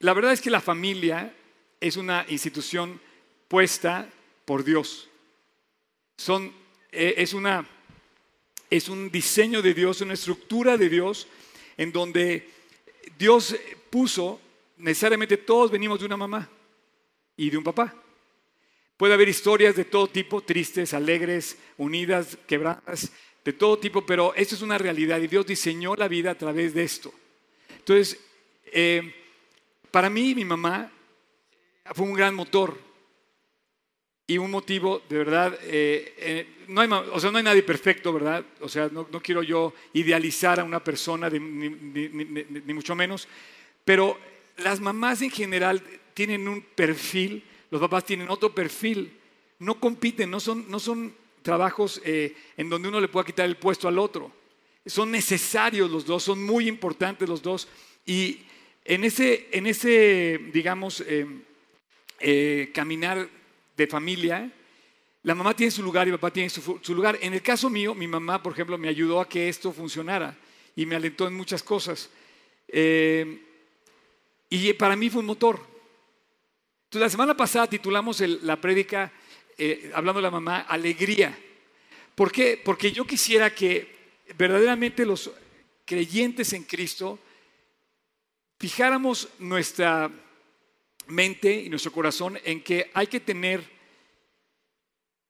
La verdad es que la familia es una institución puesta por Dios. Una, es un diseño de Dios, una estructura de Dios en donde Dios puso, necesariamente todos venimos de una mamá y de un papá. Puede haber historias de todo tipo, tristes, alegres, unidas, quebradas, de todo tipo, pero esto es una realidad y Dios diseñó la vida a través de esto. Entonces, eh, para mí, mi mamá fue un gran motor y un motivo, de verdad, eh, eh, no hay, o sea, no hay nadie perfecto, ¿verdad? O sea, no, quiero yo idealizar a una persona, ni, ni, mucho menos, pero las mamás en general tienen un perfil, los papás tienen otro perfil, no compiten, no son, no son trabajos eh, en donde uno le pueda quitar el puesto al otro. Son necesarios los dos, son muy importantes los dos. Y en ese, en ese digamos, eh, caminar de familia, la mamá tiene su lugar y el papá tiene su, lugar. En el caso mío, mi mamá, por ejemplo, me ayudó a que esto funcionara y me alentó en muchas cosas. Eh, y para mí fue un motor. Entonces, la semana pasada titulamos la prédica, eh, hablando de la mamá, Alegría. ¿Por qué? Porque yo quisiera que verdaderamente los creyentes en Cristo fijáramos nuestra mente y nuestro corazón en que hay que tener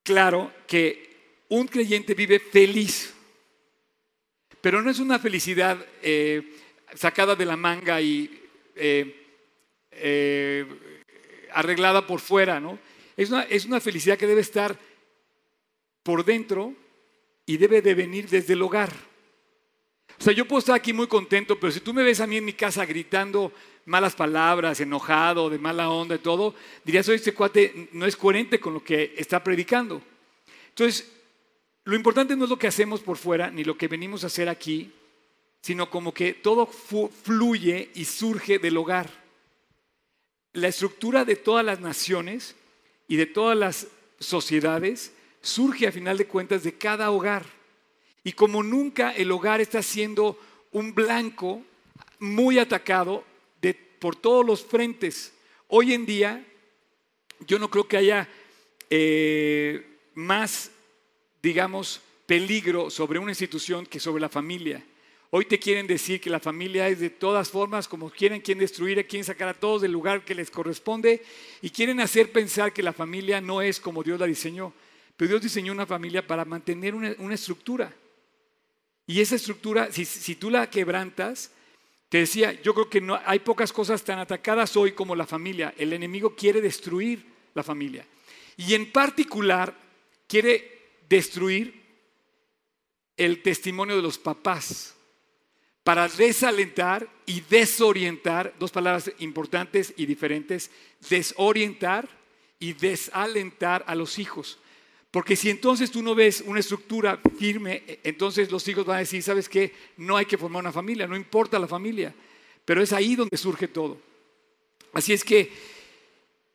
claro que un creyente vive feliz, pero no es una felicidad eh, sacada de la manga y eh, eh, arreglada por fuera, ¿no? Es una, es una felicidad que debe estar por dentro y debe de venir desde el hogar. O sea, yo puedo estar aquí muy contento, pero si tú me ves a mí en mi casa gritando malas palabras, enojado, de mala onda y todo, dirías, oye, este cuate no es coherente con lo que está predicando. Entonces, lo importante no es lo que hacemos por fuera, ni lo que venimos a hacer aquí, sino como que todo fluye y surge del hogar. La estructura de todas las naciones y de todas las sociedades surge a final de cuentas de cada hogar. Y como nunca el hogar está siendo un blanco muy atacado por todos los frentes. Hoy en día, yo no creo que haya eh, más, digamos, peligro sobre una institución que sobre la familia. Hoy te quieren decir que la familia es de todas formas, como quieren, quieren destruir, quieren sacar a todos del lugar que les corresponde y quieren hacer pensar que la familia no es como Dios la diseñó. Pero Dios diseñó una familia para mantener una, estructura. Y esa estructura, si, tú la quebrantas, te decía, yo creo que no, hay pocas cosas tan atacadas hoy como la familia. El enemigo quiere destruir la familia. Y en particular quiere destruir el testimonio de los papás para desalentar y desorientar, dos palabras importantes y diferentes, desorientar y desalentar a los hijos. Porque si entonces tú no ves una estructura firme, e, entonces los hijos van a decir, ¿sabes qué? No hay que formar una familia, no importa la familia. Pero es ahí donde surge todo. Así es que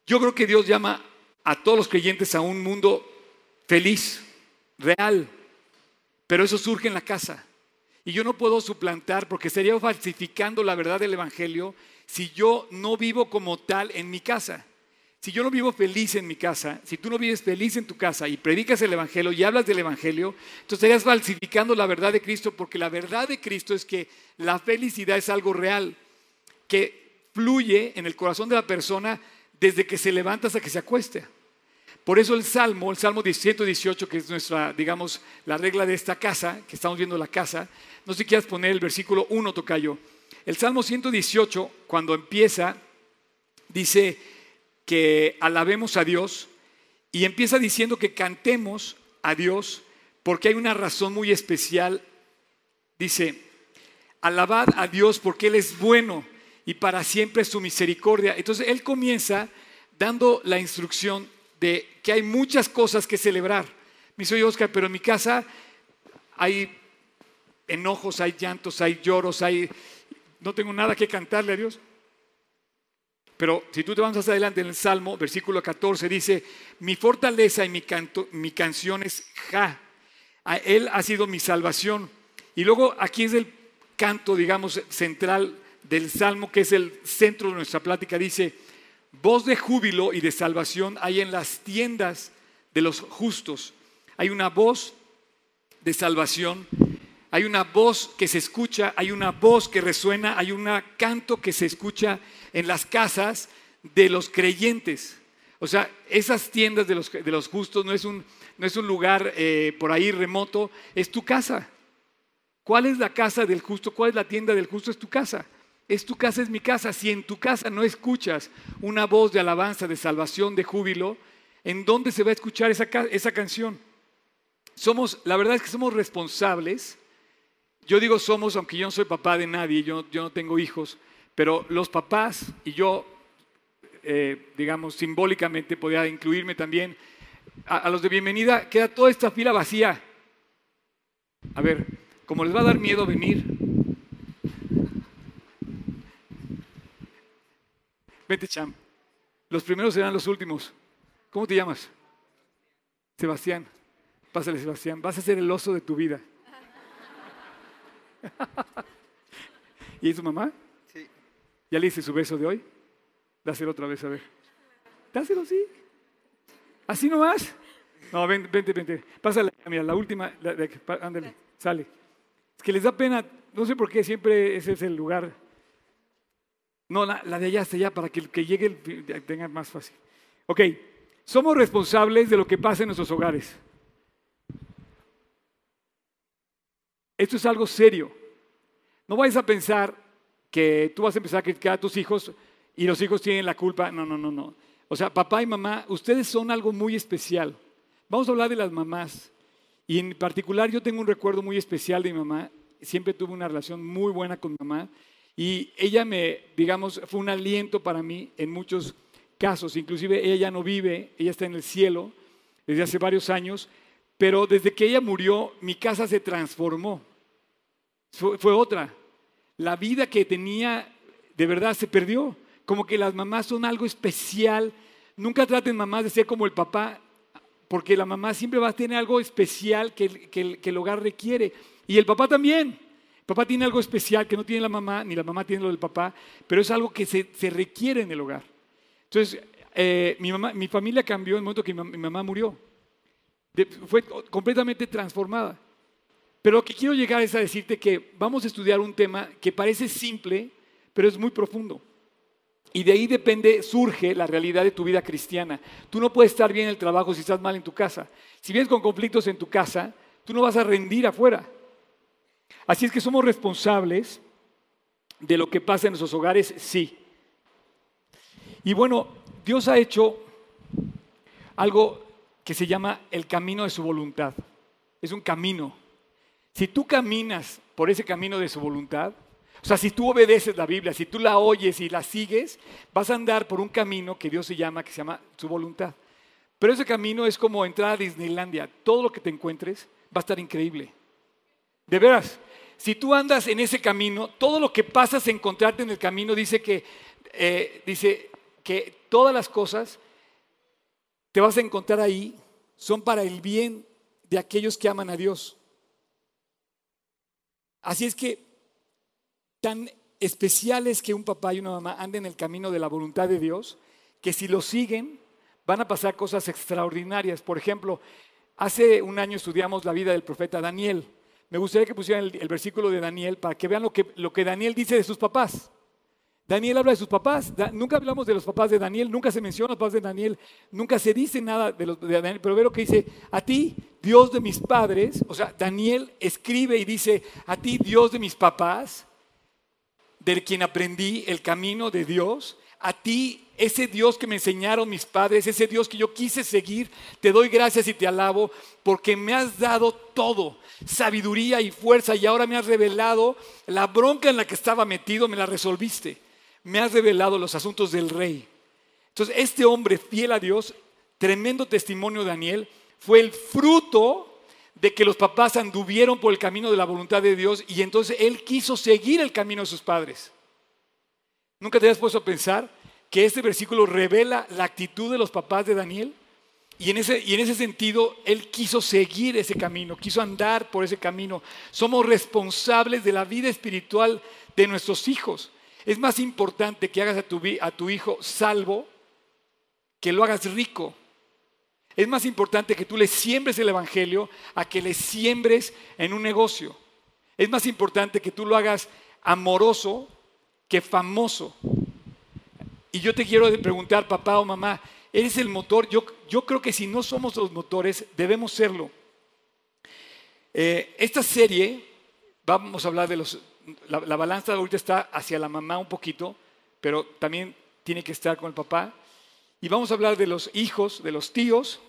yo creo que Dios llama a todos los creyentes a un mundo feliz, real. Pero eso surge en la casa. Y yo no puedo suplantar, porque estaría falsificando la verdad del Evangelio si yo no vivo como tal en mi casa. Si yo no vivo feliz en mi casa, si tú no vives feliz en tu casa y predicas el Evangelio y hablas del Evangelio, entonces estarías falsificando la verdad de Cristo, porque la verdad de Cristo es que la felicidad es algo real, que fluye en el corazón de la persona desde que se levanta hasta que se acueste. Por eso el Salmo, el Salmo 118, que es nuestra, digamos, la regla de esta casa, que estamos viendo la casa, no sé si quieras poner el versículo 1, Tocayo. El Salmo 118, cuando empieza, dice, que alabemos a Dios y empieza diciendo que cantemos a Dios porque hay una razón muy especial. Dice, alabad a Dios porque Él es bueno y para siempre su misericordia. Entonces Él comienza dando la instrucción de que hay muchas cosas que celebrar. Me dice, Oscar, pero en mi casa hay enojos, hay llantos, hay lloros, hay... No tengo nada que cantarle a Dios. Pero si tú te vas hacia adelante en el Salmo, versículo 14, dice, mi fortaleza y mi, canto, mi canción es Ja. A él ha sido mi salvación. Y luego aquí es el canto, digamos, central del Salmo, que es el centro de nuestra plática, dice, voz de júbilo y de salvación hay en las tiendas de los justos. Hay una voz de salvación, hay una voz que se escucha, hay una voz que resuena, hay un canto que se escucha en las casas de los creyentes. O sea, esas tiendas de los, de los justos no es un, no es un lugar eh, por ahí remoto, es tu casa. ¿Cuál es la casa del justo? ¿Cuál es la tienda del justo? Es tu casa. Es tu casa, es mi casa. Si en tu casa no escuchas una voz de alabanza, de salvación, de júbilo, ¿en dónde se va a escuchar esa, esa canción? Somos, la verdad es que somos responsables. Yo digo somos, aunque yo no soy papá de nadie, yo, yo no tengo hijos, pero los papás y yo, eh, digamos, simbólicamente podría incluirme también, a, los de bienvenida, queda toda esta fila vacía. A ver, como les va a dar miedo venir, vete, Cham. Los primeros serán los últimos. ¿Cómo te llamas? Sebastián. Pásale, Sebastián. Vas a ser el oso de tu vida. ¿Y su mamá? ¿Ya le hice su beso de hoy? Dáselo otra vez, a ver. Dáselo, sí. ¿Así nomás? No, vente, vente, vente. Mira, la última, ándale, sale. Es que les da pena, no sé por qué, siempre ese es el lugar. No, la, de allá hasta allá, para que el que llegue tenga más fácil. Ok, somos responsables de lo que pasa en nuestros hogares. Esto es algo serio. No vayas a pensar que tú vas a empezar a criticar a tus hijos y los hijos tienen la culpa. No, no, no, no. O sea, papá y mamá, ustedes son algo muy especial. Vamos a hablar de las mamás. Y en particular yo tengo un recuerdo muy especial de mi mamá. Siempre tuve una relación muy buena con mi mamá. Y ella me, digamos, fue un aliento para mí en muchos casos. Inclusive ella ya no vive, ella está en el cielo desde hace varios años. Pero desde que ella murió, mi casa se transformó. Fue, fue otra. La vida que tenía de verdad se perdió como que las mamás son algo especial. Nunca traten mamás de ser como el papá, porque la mamá siempre va a tener algo especial que, el hogar requiere. Y el papá también. El papá tiene algo especial que no tiene la mamá, ni la mamá tiene lo del papá, pero es algo que se, requiere en el hogar. Entonces, eh, mi, mamá, mi familia cambió en el momento que mi, mamá murió. fue completamente transformada. Pero lo que quiero llegar es a decirte que vamos a estudiar un tema que parece simple, pero es muy profundo. Y de ahí depende, surge la realidad de tu vida cristiana. Tú no puedes estar bien en el trabajo si estás mal en tu casa. Si vienes con conflictos en tu casa, tú no vas a rendir afuera. Así es que somos responsables de lo que pasa en nuestros hogares, sí. Y bueno, Dios ha hecho algo que se llama el camino de su voluntad. Es un camino. Si tú caminas por ese camino de su voluntad, o sea, si tú obedeces la Biblia, si tú la oyes y la sigues, vas a andar por un camino que Dios se llama, que se llama su voluntad. Pero ese camino es como entrar a Disneylandia. Todo lo que te encuentres va a estar increíble. De veras, si tú andas en ese camino, todo lo que pasas a encontrarte en el camino dice que, eh, dice que todas las cosas te vas a encontrar ahí son para el bien de aquellos que aman a Dios. Así es que tan especiales que un papá y una mamá anden en el camino de la voluntad de Dios, que si lo siguen van a pasar cosas extraordinarias. Por ejemplo, hace un año estudiamos la vida del profeta Daniel. Me gustaría que pusieran el, versículo de Daniel para que vean lo que, lo que Daniel dice de sus papás. Daniel habla de sus papás. nunca hablamos de los papás de Daniel, nunca se menciona los papás de Daniel, nunca se dice nada de, los, de Daniel, pero ve lo que dice, a ti, Dios de mis padres, o sea, Daniel escribe y dice, a ti, Dios de mis papás, de quien aprendí el camino de Dios, a ti, ese Dios que me enseñaron mis padres, ese Dios que yo quise seguir, te doy gracias y te alabo porque me has dado todo, sabiduría y fuerza y ahora me has revelado la bronca en la que estaba metido, me la resolviste. Me has revelado los asuntos del rey. Entonces, este hombre fiel a Dios, tremendo testimonio Daniel, fue el fruto de que los papás anduvieron por el camino de la voluntad de Dios y entonces él quiso seguir el camino de sus padres. ¿Nunca te has puesto a pensar que este versículo revela la actitud de los papás de Daniel? Y en, ese, y en ese sentido, él quiso seguir ese camino, quiso andar por ese camino. Somos responsables de la vida espiritual de nuestros hijos. Es más importante que hagas a tu, hijo salvo que lo hagas rico. Es más importante que tú le siembres el Evangelio a que le siembres en un negocio. Es más importante que tú lo hagas amoroso que famoso. Y yo te quiero preguntar, papá o mamá, ¿eres el motor? Yo, yo creo que si no somos los motores, debemos serlo. Eh, esta serie, vamos a hablar de los... La, la balanza ahorita está hacia la mamá un poquito, pero también tiene que estar con el papá. Y vamos a hablar de los hijos, de los tíos,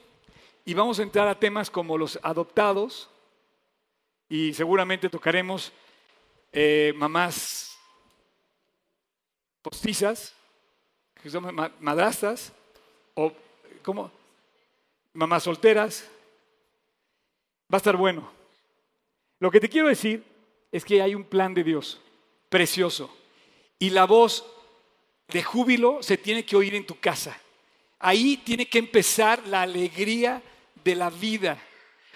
y vamos a entrar a temas como los adoptados, y seguramente tocaremos eh, mamás postizas, madrastas, o ¿cómo? Mamás solteras. Va a estar bueno. Lo que te quiero decir es que hay un plan de Dios precioso y la voz de júbilo se tiene que oír en tu casa. Ahí tiene que empezar la alegría de la vida.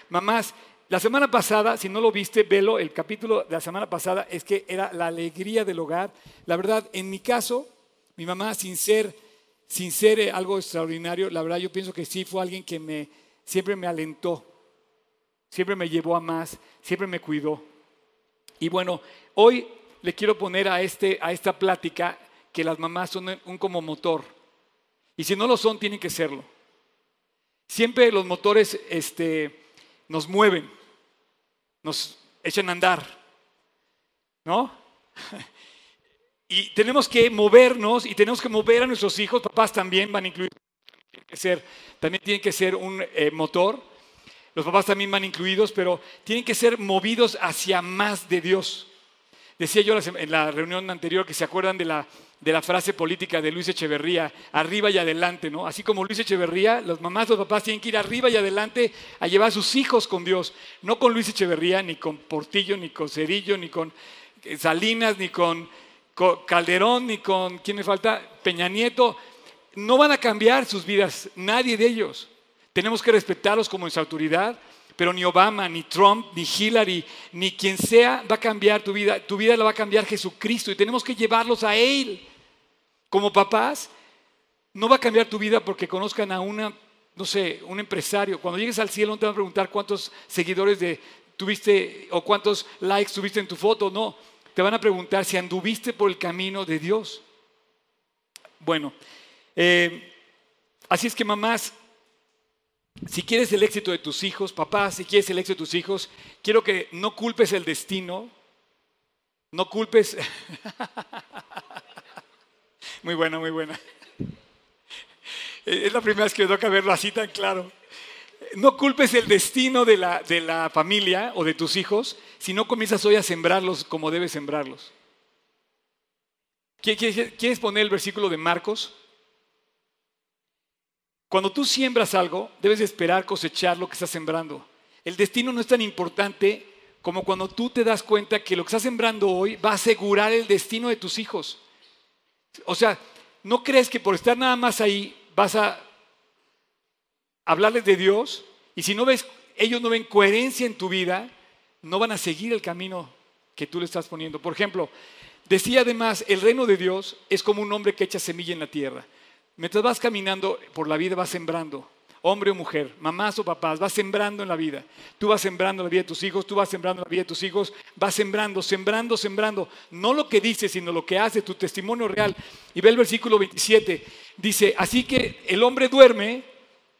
Mamás, la semana pasada, si no lo viste, velo, el capítulo de la semana pasada es que era la alegría del hogar. La verdad, en mi caso, mi mamá, sin ser, sin ser eh, algo extraordinario, la verdad yo pienso que sí fue alguien que me, siempre me alentó, siempre me llevó a más, siempre me cuidó. Y bueno, hoy le quiero poner a, este, a esta plática que las mamás son un como motor. Y si no lo son, tienen que serlo. Siempre los motores este, nos mueven, nos echan a andar, ¿no? Y tenemos que movernos y tenemos que mover a nuestros hijos, papás también van a incluir, ser, también tienen que ser un eh, motor, los papás también van incluidos, pero tienen que ser movidos hacia más de Dios. Decía yo en la reunión anterior que se acuerdan de la de la frase política de Luis Echeverría, arriba y adelante, ¿no? Así como Luis Echeverría, los mamás, los papás tienen que ir arriba y adelante a llevar a sus hijos con Dios, no con Luis Echeverría, ni con Portillo, ni con Cerillo, ni con eh, Salinas, ni con Calderón, ni con, ¿quién me falta? Peña Nieto. No van a cambiar sus vidas, nadie de ellos. Tenemos que respetarlos como en su autoridad, pero ni Obama, ni Trump, ni Hillary, ni quien sea va a cambiar tu vida. Tu vida la va a cambiar Jesucristo y tenemos que llevarlos a Él. Como papás, no va a cambiar tu vida porque conozcan a una, no sé, un empresario. Cuando llegues al cielo no te van a preguntar cuántos seguidores de, tuviste o cuántos likes tuviste en tu foto. No, te van a preguntar si anduviste por el camino de Dios. Bueno, eh, así es que mamás, si quieres el éxito de tus hijos, papás, si quieres el éxito de tus hijos, quiero que no culpes el destino, no culpes... Muy buena, muy buena. Es la primera vez que me toca verlo así tan claro. No culpes el destino de la, de la familia o de tus hijos si no comienzas hoy a sembrarlos como debes sembrarlos. ¿Quieres poner el versículo de Marcos? Cuando tú siembras algo, debes esperar cosechar lo que estás sembrando. El destino no es tan importante como cuando tú te das cuenta que lo que estás sembrando hoy va a asegurar el destino de tus hijos. O sea, ¿no crees que por estar nada más ahí vas a hablarles de Dios? Y si no ves, ellos no ven coherencia en tu vida, no van a seguir el camino que tú le estás poniendo. Por ejemplo, decía además, el reino de Dios es como un hombre que echa semilla en la tierra. Mientras vas caminando por la vida, vas sembrando hombre o mujer, mamás o papás, vas sembrando en la vida. Tú vas sembrando en la vida de tus hijos, tú vas sembrando en la vida de tus hijos, vas sembrando, sembrando, sembrando. No lo que dices, sino lo que hace, tu testimonio real. Y ve el versículo 27. Dice, así que el hombre duerme,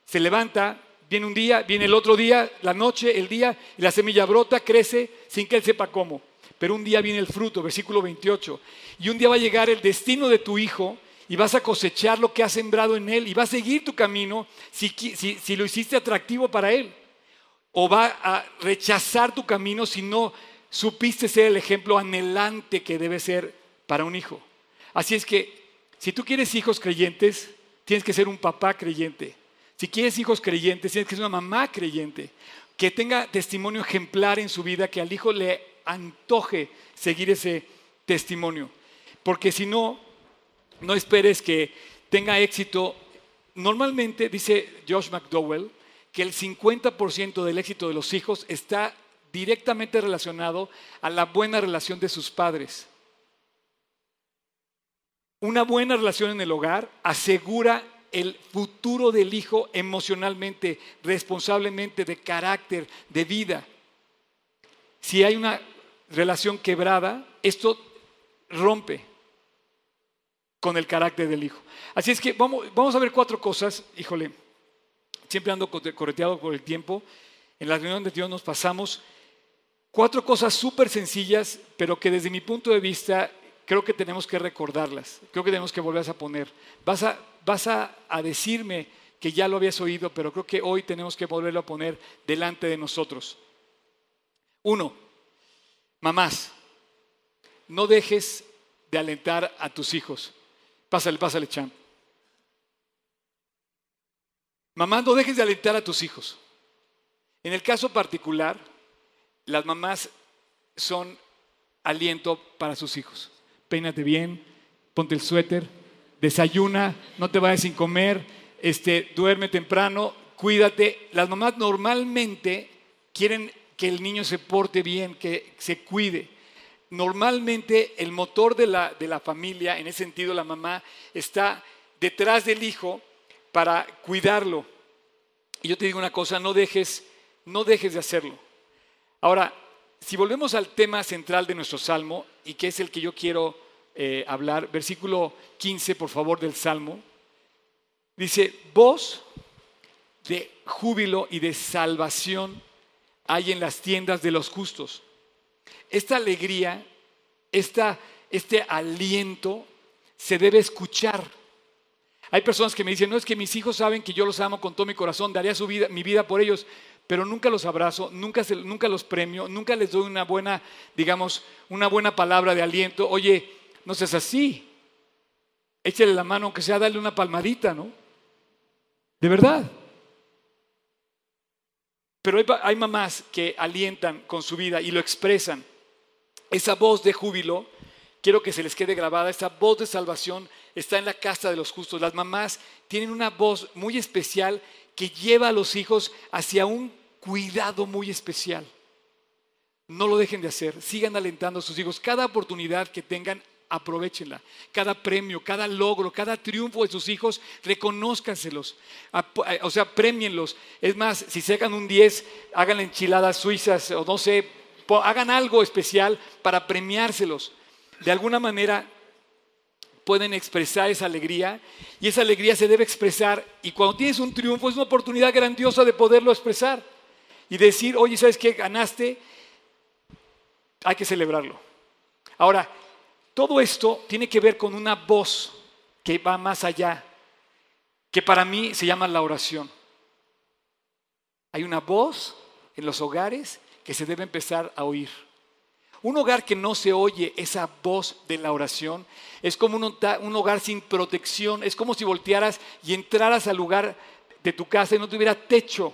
se levanta, viene un día, viene el otro día, la noche, el día, y la semilla brota, crece sin que él sepa cómo. Pero un día viene el fruto, versículo 28. Y un día va a llegar el destino de tu hijo y vas a cosechar lo que has sembrado en él y va a seguir tu camino si, si, lo hiciste atractivo para él. O va a rechazar tu camino si no supiste ser el ejemplo anhelante que debe ser para un hijo. Así es que si tú quieres hijos creyentes, tienes que ser un papá creyente. Si quieres hijos creyentes, tienes que ser una mamá creyente. Que tenga testimonio ejemplar en su vida, que al hijo le antoje seguir ese testimonio. Porque si no, no esperes que tenga éxito. Normalmente, dice Josh McDowell, que el 50% del éxito de los hijos está directamente relacionado a la buena relación de sus padres. Una buena relación en el hogar asegura el futuro del hijo emocionalmente, responsablemente, de carácter, de vida. Si hay una relación quebrada, esto rompe con el carácter del hijo. Así es que vamos, vamos a ver cuatro cosas, híjole, siempre ando correteado por el tiempo, en la reunión de Dios nos pasamos cuatro cosas súper sencillas, pero que desde mi punto de vista creo que tenemos que recordarlas, creo que tenemos que volverlas a poner. Vas a, vas a, a decirme que ya lo habías oído, pero creo que hoy tenemos que volverlo a poner delante de nosotros. Uno, mamás, no dejes de alentar a tus hijos. Pásale, pásale, champ. Mamá, no dejes de alentar a tus hijos. En el caso particular, las mamás son aliento para sus hijos. Peínate bien, ponte el suéter, desayuna, no te vayas sin comer, este, duerme temprano, cuídate. Las mamás normalmente quieren que el niño se porte bien, que se cuide. Normalmente el motor de la, de la familia, en ese sentido la mamá, está detrás del hijo para cuidarlo. Y yo te digo una cosa, no dejes, no dejes de hacerlo. Ahora, si volvemos al tema central de nuestro salmo, y que es el que yo quiero eh, hablar, versículo 15, por favor, del salmo, dice, voz de júbilo y de salvación hay en las tiendas de los justos. Esta alegría, este aliento se debe escuchar. Hay personas que me dicen, no es que mis hijos saben que yo los amo con todo mi corazón, daría su vida, mi vida por ellos, pero nunca los abrazo, nunca, nunca los premio, nunca les doy una buena, digamos, una buena palabra de aliento. Oye, no seas así. Échale la mano, aunque sea, dale una palmadita, ¿no? De verdad. Pero hay, mamás que alientan con su vida y lo expresan. Esa voz de júbilo, quiero que se les quede grabada, esa voz de salvación está en la casa de los justos. Las mamás tienen una voz muy especial que lleva a los hijos hacia un cuidado muy especial. No lo dejen de hacer, sigan alentando a sus hijos. Cada oportunidad que tengan, aprovechenla. Cada premio, cada logro, cada triunfo de sus hijos, reconózcanselos. Eh, o sea, premienlos. Es más, si sacan un 10, hagan enchiladas suizas o no sé, hagan algo especial para premiárselos. De alguna manera pueden expresar esa alegría y esa alegría se debe expresar y cuando tienes un triunfo es una oportunidad grandiosa de poderlo expresar y decir, oye, ¿sabes qué? Ganaste, hay que celebrarlo. Ahora, todo esto tiene que ver con una voz que va más allá, que para mí se llama la oración. Hay una voz en los hogares que se debe empezar a oír. Un hogar que no se oye esa voz de la oración es como un, hogar sin protección, es como si voltearas y entraras al lugar de tu casa y no tuviera techo.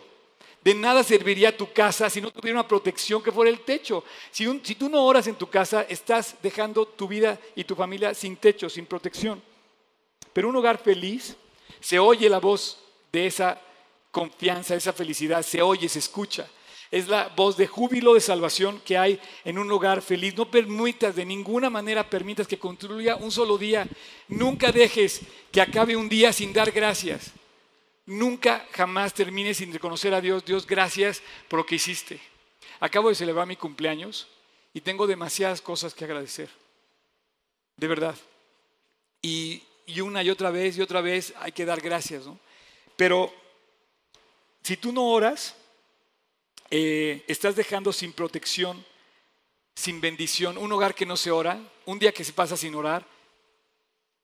De nada serviría tu casa si no tuviera una protección que fuera el techo. Si, tú no oras en tu casa, estás dejando tu vida y tu familia sin techo, sin protección. Pero un hogar feliz, se oye la voz de esa confianza, esa felicidad, se oye, se escucha. Es la voz de júbilo de salvación que hay en un hogar feliz. No permitas, de ninguna manera permitas que construya un solo día. Nunca dejes que acabe un día sin dar gracias. Nunca, jamás termine sin reconocer a Dios, Dios, gracias por lo que hiciste. Acabo de celebrar mi cumpleaños y tengo demasiadas cosas que agradecer. De verdad. Y, una y otra vez y otra vez hay que dar gracias, ¿no? Pero si tú no oras, eh, estás dejando sin protección, sin bendición, un hogar que no se ora, un día que se pasa sin orar,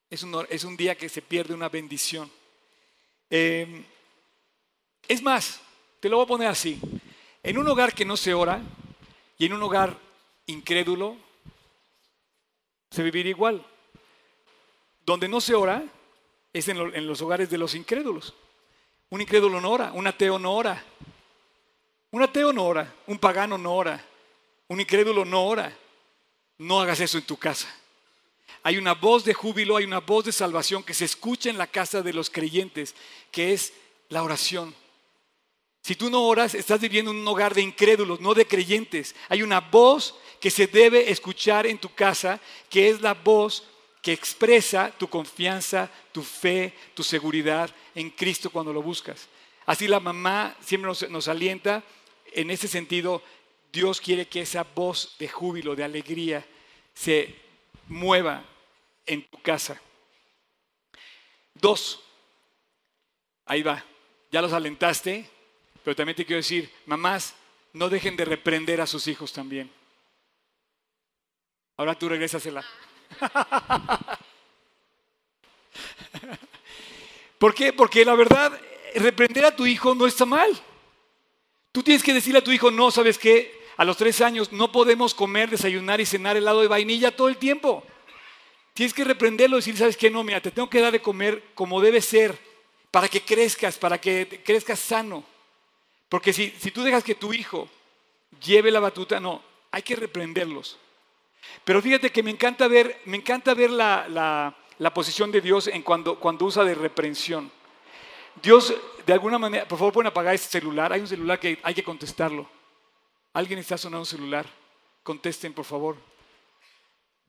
es un, es un día que se pierde una bendición. Em, es más, te lo voy a poner así. En un hogar que no se ora y en un hogar incrédulo, se vivirá igual. Donde no se ora es en, en los hogares de los incrédulos. Un incrédulo no ora, un ateo no ora. Un ateo no ora, un pagano no ora, un incrédulo no ora. No hagas eso en tu casa. Hay una voz de júbilo, hay una voz de salvación que se escucha en la casa de los creyentes, que es la oración. Si tú no oras, estás viviendo en un hogar de incrédulos, no de creyentes. Hay una voz que se debe escuchar en tu casa, que es la voz que expresa tu confianza, tu fe, tu seguridad en Cristo cuando lo buscas. Así la mamá siempre nos, nos alienta. En ese sentido, Dios quiere que esa voz de júbilo, de alegría, se mueva en tu casa. Dos, ahí va, ya los alentaste, pero también te quiero decir, mamás, no dejen de reprender a sus hijos también. Ahora tú regrésasela. ¿Por qué? Porque la verdad, reprender a tu hijo no está mal. Tú tienes que decirle a tu hijo, no, ¿sabes qué? A los tres años no podemos comer, desayunar y cenar helado de vainilla todo el tiempo. Tienes que reprenderlo y decir, ¿sabes qué? No, mira, te tengo que dar de comer como debe ser, para que crezcas, para que crezcas sano. Porque si, si tú dejas que tu hijo lleve la batuta, no, hay que reprenderlos. Pero fíjate que me encanta ver, me encanta ver la, posición de Dios en cuando, cuando usa de reprensión. Dios, de alguna manera, por favor, pueden apagar este celular. Hay un celular que hay que contestarlo. Alguien está sonando un celular. Contesten, por favor.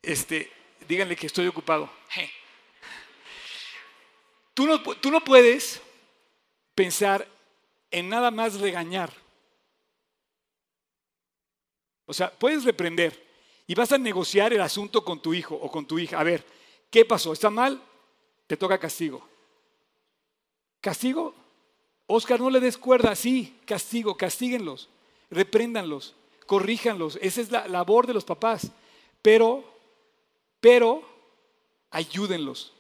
Este, díganle que estoy ocupado. Tú no, tú no puedes pensar en nada más regañar. O sea, puedes reprender, y vas a negociar el asunto con tu hijo o con tu hija. A ver, ¿qué pasó? ¿Está mal? Te toca castigo. ¿Castigo? Oscar, no le des cuerda. Sí, castigo, castíguenlos, repréndanlos, corríjanlos. Esa es la labor de los papás. Pero, pero, ayúdenlos.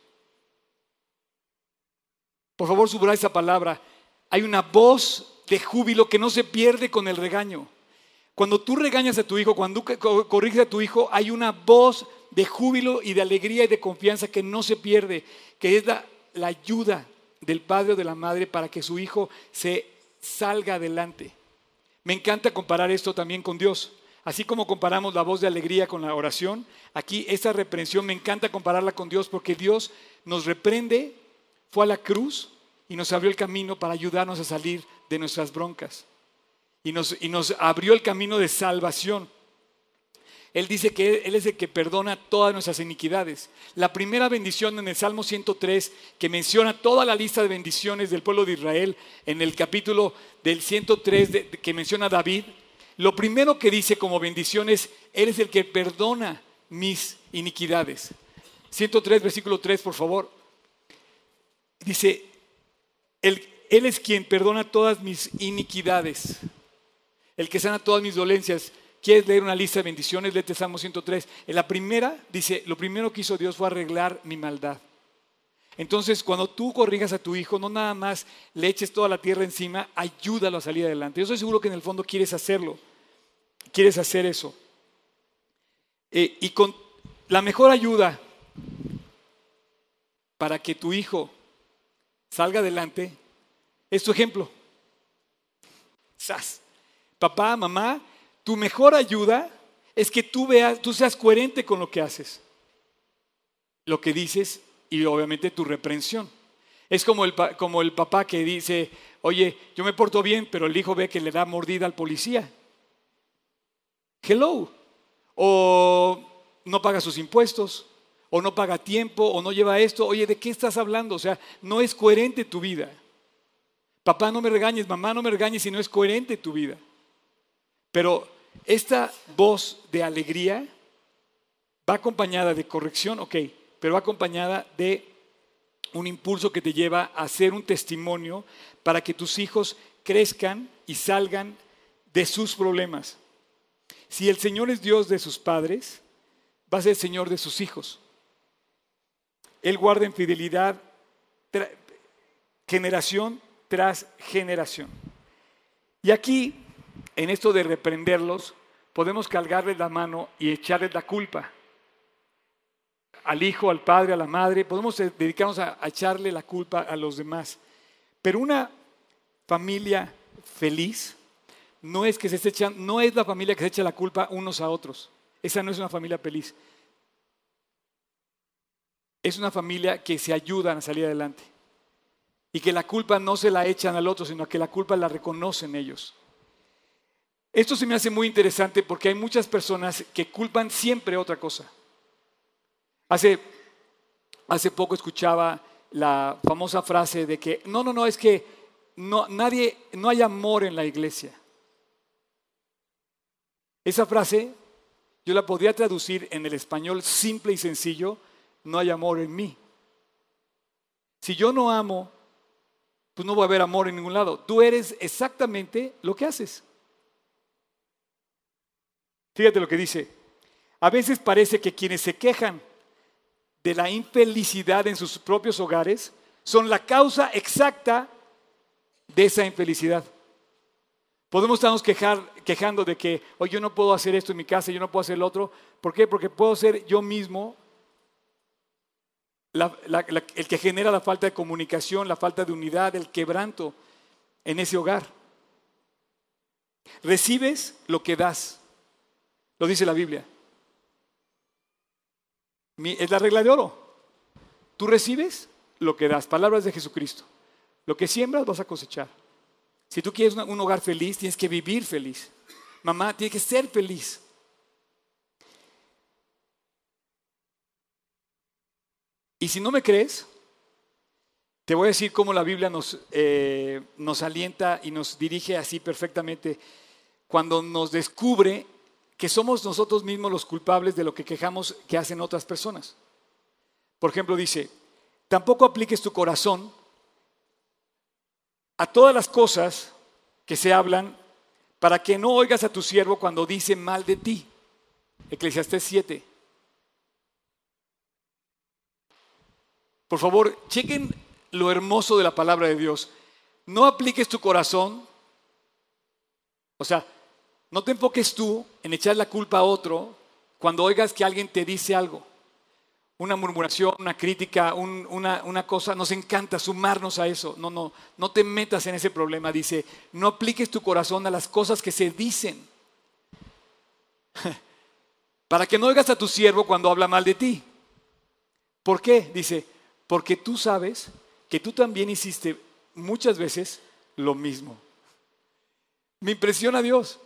Por favor, subraya esa palabra. Hay una voz de júbilo que no se pierde con el regaño. Cuando tú regañas a tu hijo, cuando corriges a tu hijo, hay una voz de júbilo y de alegría y de confianza que no se pierde, que es la, la ayuda del padre o de la madre para que su hijo se salga adelante. Me encanta comparar esto también con Dios. Así como comparamos la voz de alegría con la oración, aquí esa reprensión me encanta compararla con Dios porque Dios nos reprende, fue a la cruz y nos abrió el camino para ayudarnos a salir de nuestras broncas y nos, y nos abrió el camino de salvación. Él dice que Él es el que perdona todas nuestras iniquidades. La primera bendición en el Salmo 103, que menciona toda la lista de bendiciones del pueblo de Israel, en el capítulo del 103 que menciona David, lo primero que dice como bendición es, Él es el que perdona mis iniquidades. 103, versículo 3, por favor. Dice, Él, él es quien perdona todas mis iniquidades el que sana todas mis dolencias. ¿Quieres leer una lista de bendiciones? Léete Salmo 103. En la primera dice, lo primero que hizo Dios fue arreglar mi maldad. Entonces, cuando tú corrijas a tu hijo, no nada más le eches toda la tierra encima, ayúdalo a salir adelante. Yo estoy seguro que en el fondo quieres hacerlo. Quieres hacer eso. Eh, y con la mejor ayuda para que tu hijo salga adelante es tu ejemplo. ¡Sas! papá, mamá, tu mejor ayuda es que tú veas, tú seas coherente con lo que haces, lo que dices y obviamente tu reprensión. Es como el, como el papá que dice, oye, yo me porto bien, pero el hijo ve que le da mordida al policía. Hello. O no paga sus impuestos, o no paga tiempo, o no lleva esto. Oye, ¿de qué estás hablando? O sea, no es coherente tu vida. Papá, no me regañes, mamá, no me regañes si no es coherente tu vida. Pero esta voz de alegría va acompañada de corrección, ok, pero va acompañada de un impulso que te lleva a ser un testimonio para que tus hijos crezcan y salgan de sus problemas. Si el Señor es Dios de sus padres, va a ser el Señor de sus hijos. Él guarda en fidelidad generación tras generación. Y aquí en esto de reprenderlos, podemos cargarles la mano y echarles la culpa al hijo, al padre, a la madre, podemos dedicarnos a, echarle la culpa a los demás. Pero una familia feliz no es que se no es la familia que se echa la culpa unos a otros. Esa no es una familia feliz. Es una familia que se ayudan a salir adelante. Y que la culpa no se la echan al otro, sino que la culpa la reconocen ellos. Esto se me hace muy interesante porque hay muchas personas que culpan siempre otra cosa. Hace hace poco escuchaba la famosa frase de que no, no, no, es que no, nadie, no hay amor en la iglesia. Esa frase yo la podría traducir en el español simple y sencillo, no hay amor en mí. Si yo no amo, pues no va a haber amor en ningún lado. Tú eres exactamente lo que haces. Fíjate lo que dice. A veces parece que quienes se quejan de la infelicidad en sus propios hogares son la causa exacta de esa infelicidad. Podemos estarnos quejar, quejando de que, hoy yo no puedo hacer esto en mi casa, yo no puedo hacer lo otro. ¿Por qué? Porque puedo ser yo mismo el que genera la falta de comunicación, la falta de unidad, el quebranto en ese hogar. Recibes lo que das. Lo dice la Biblia. Es la regla de oro. Tú recibes lo que das. Palabras de Jesucristo. Lo que siembras vas a cosechar. Si tú quieres un hogar feliz, tienes que vivir feliz. Mamá tiene que ser feliz. Y si no me crees, te voy a decir cómo la Biblia nos, eh, nos alienta y nos dirige así perfectamente cuando nos descubre que somos nosotros mismos los culpables de lo que quejamos que hacen otras personas. Por ejemplo, dice, tampoco apliques tu corazón a todas las cosas que se hablan para que no oigas a tu siervo cuando dice mal de ti. Eclesiastés 7. Por favor, chequen lo hermoso de la palabra de Dios. No apliques tu corazón, o sea, no te enfoques tú en echar la culpa a otro cuando oigas que alguien te dice algo una murmuración, una crítica, una, cosa, nos encanta sumarnos a eso. No, no, no te metas en ese problema. Dice, no apliques tu corazón a las cosas que se dicen. Para que no oigas a tu siervo cuando habla mal de ti. ¿Por qué? Dice, porque tú sabes que tú también hiciste muchas veces lo mismo. Me impresiona Dios.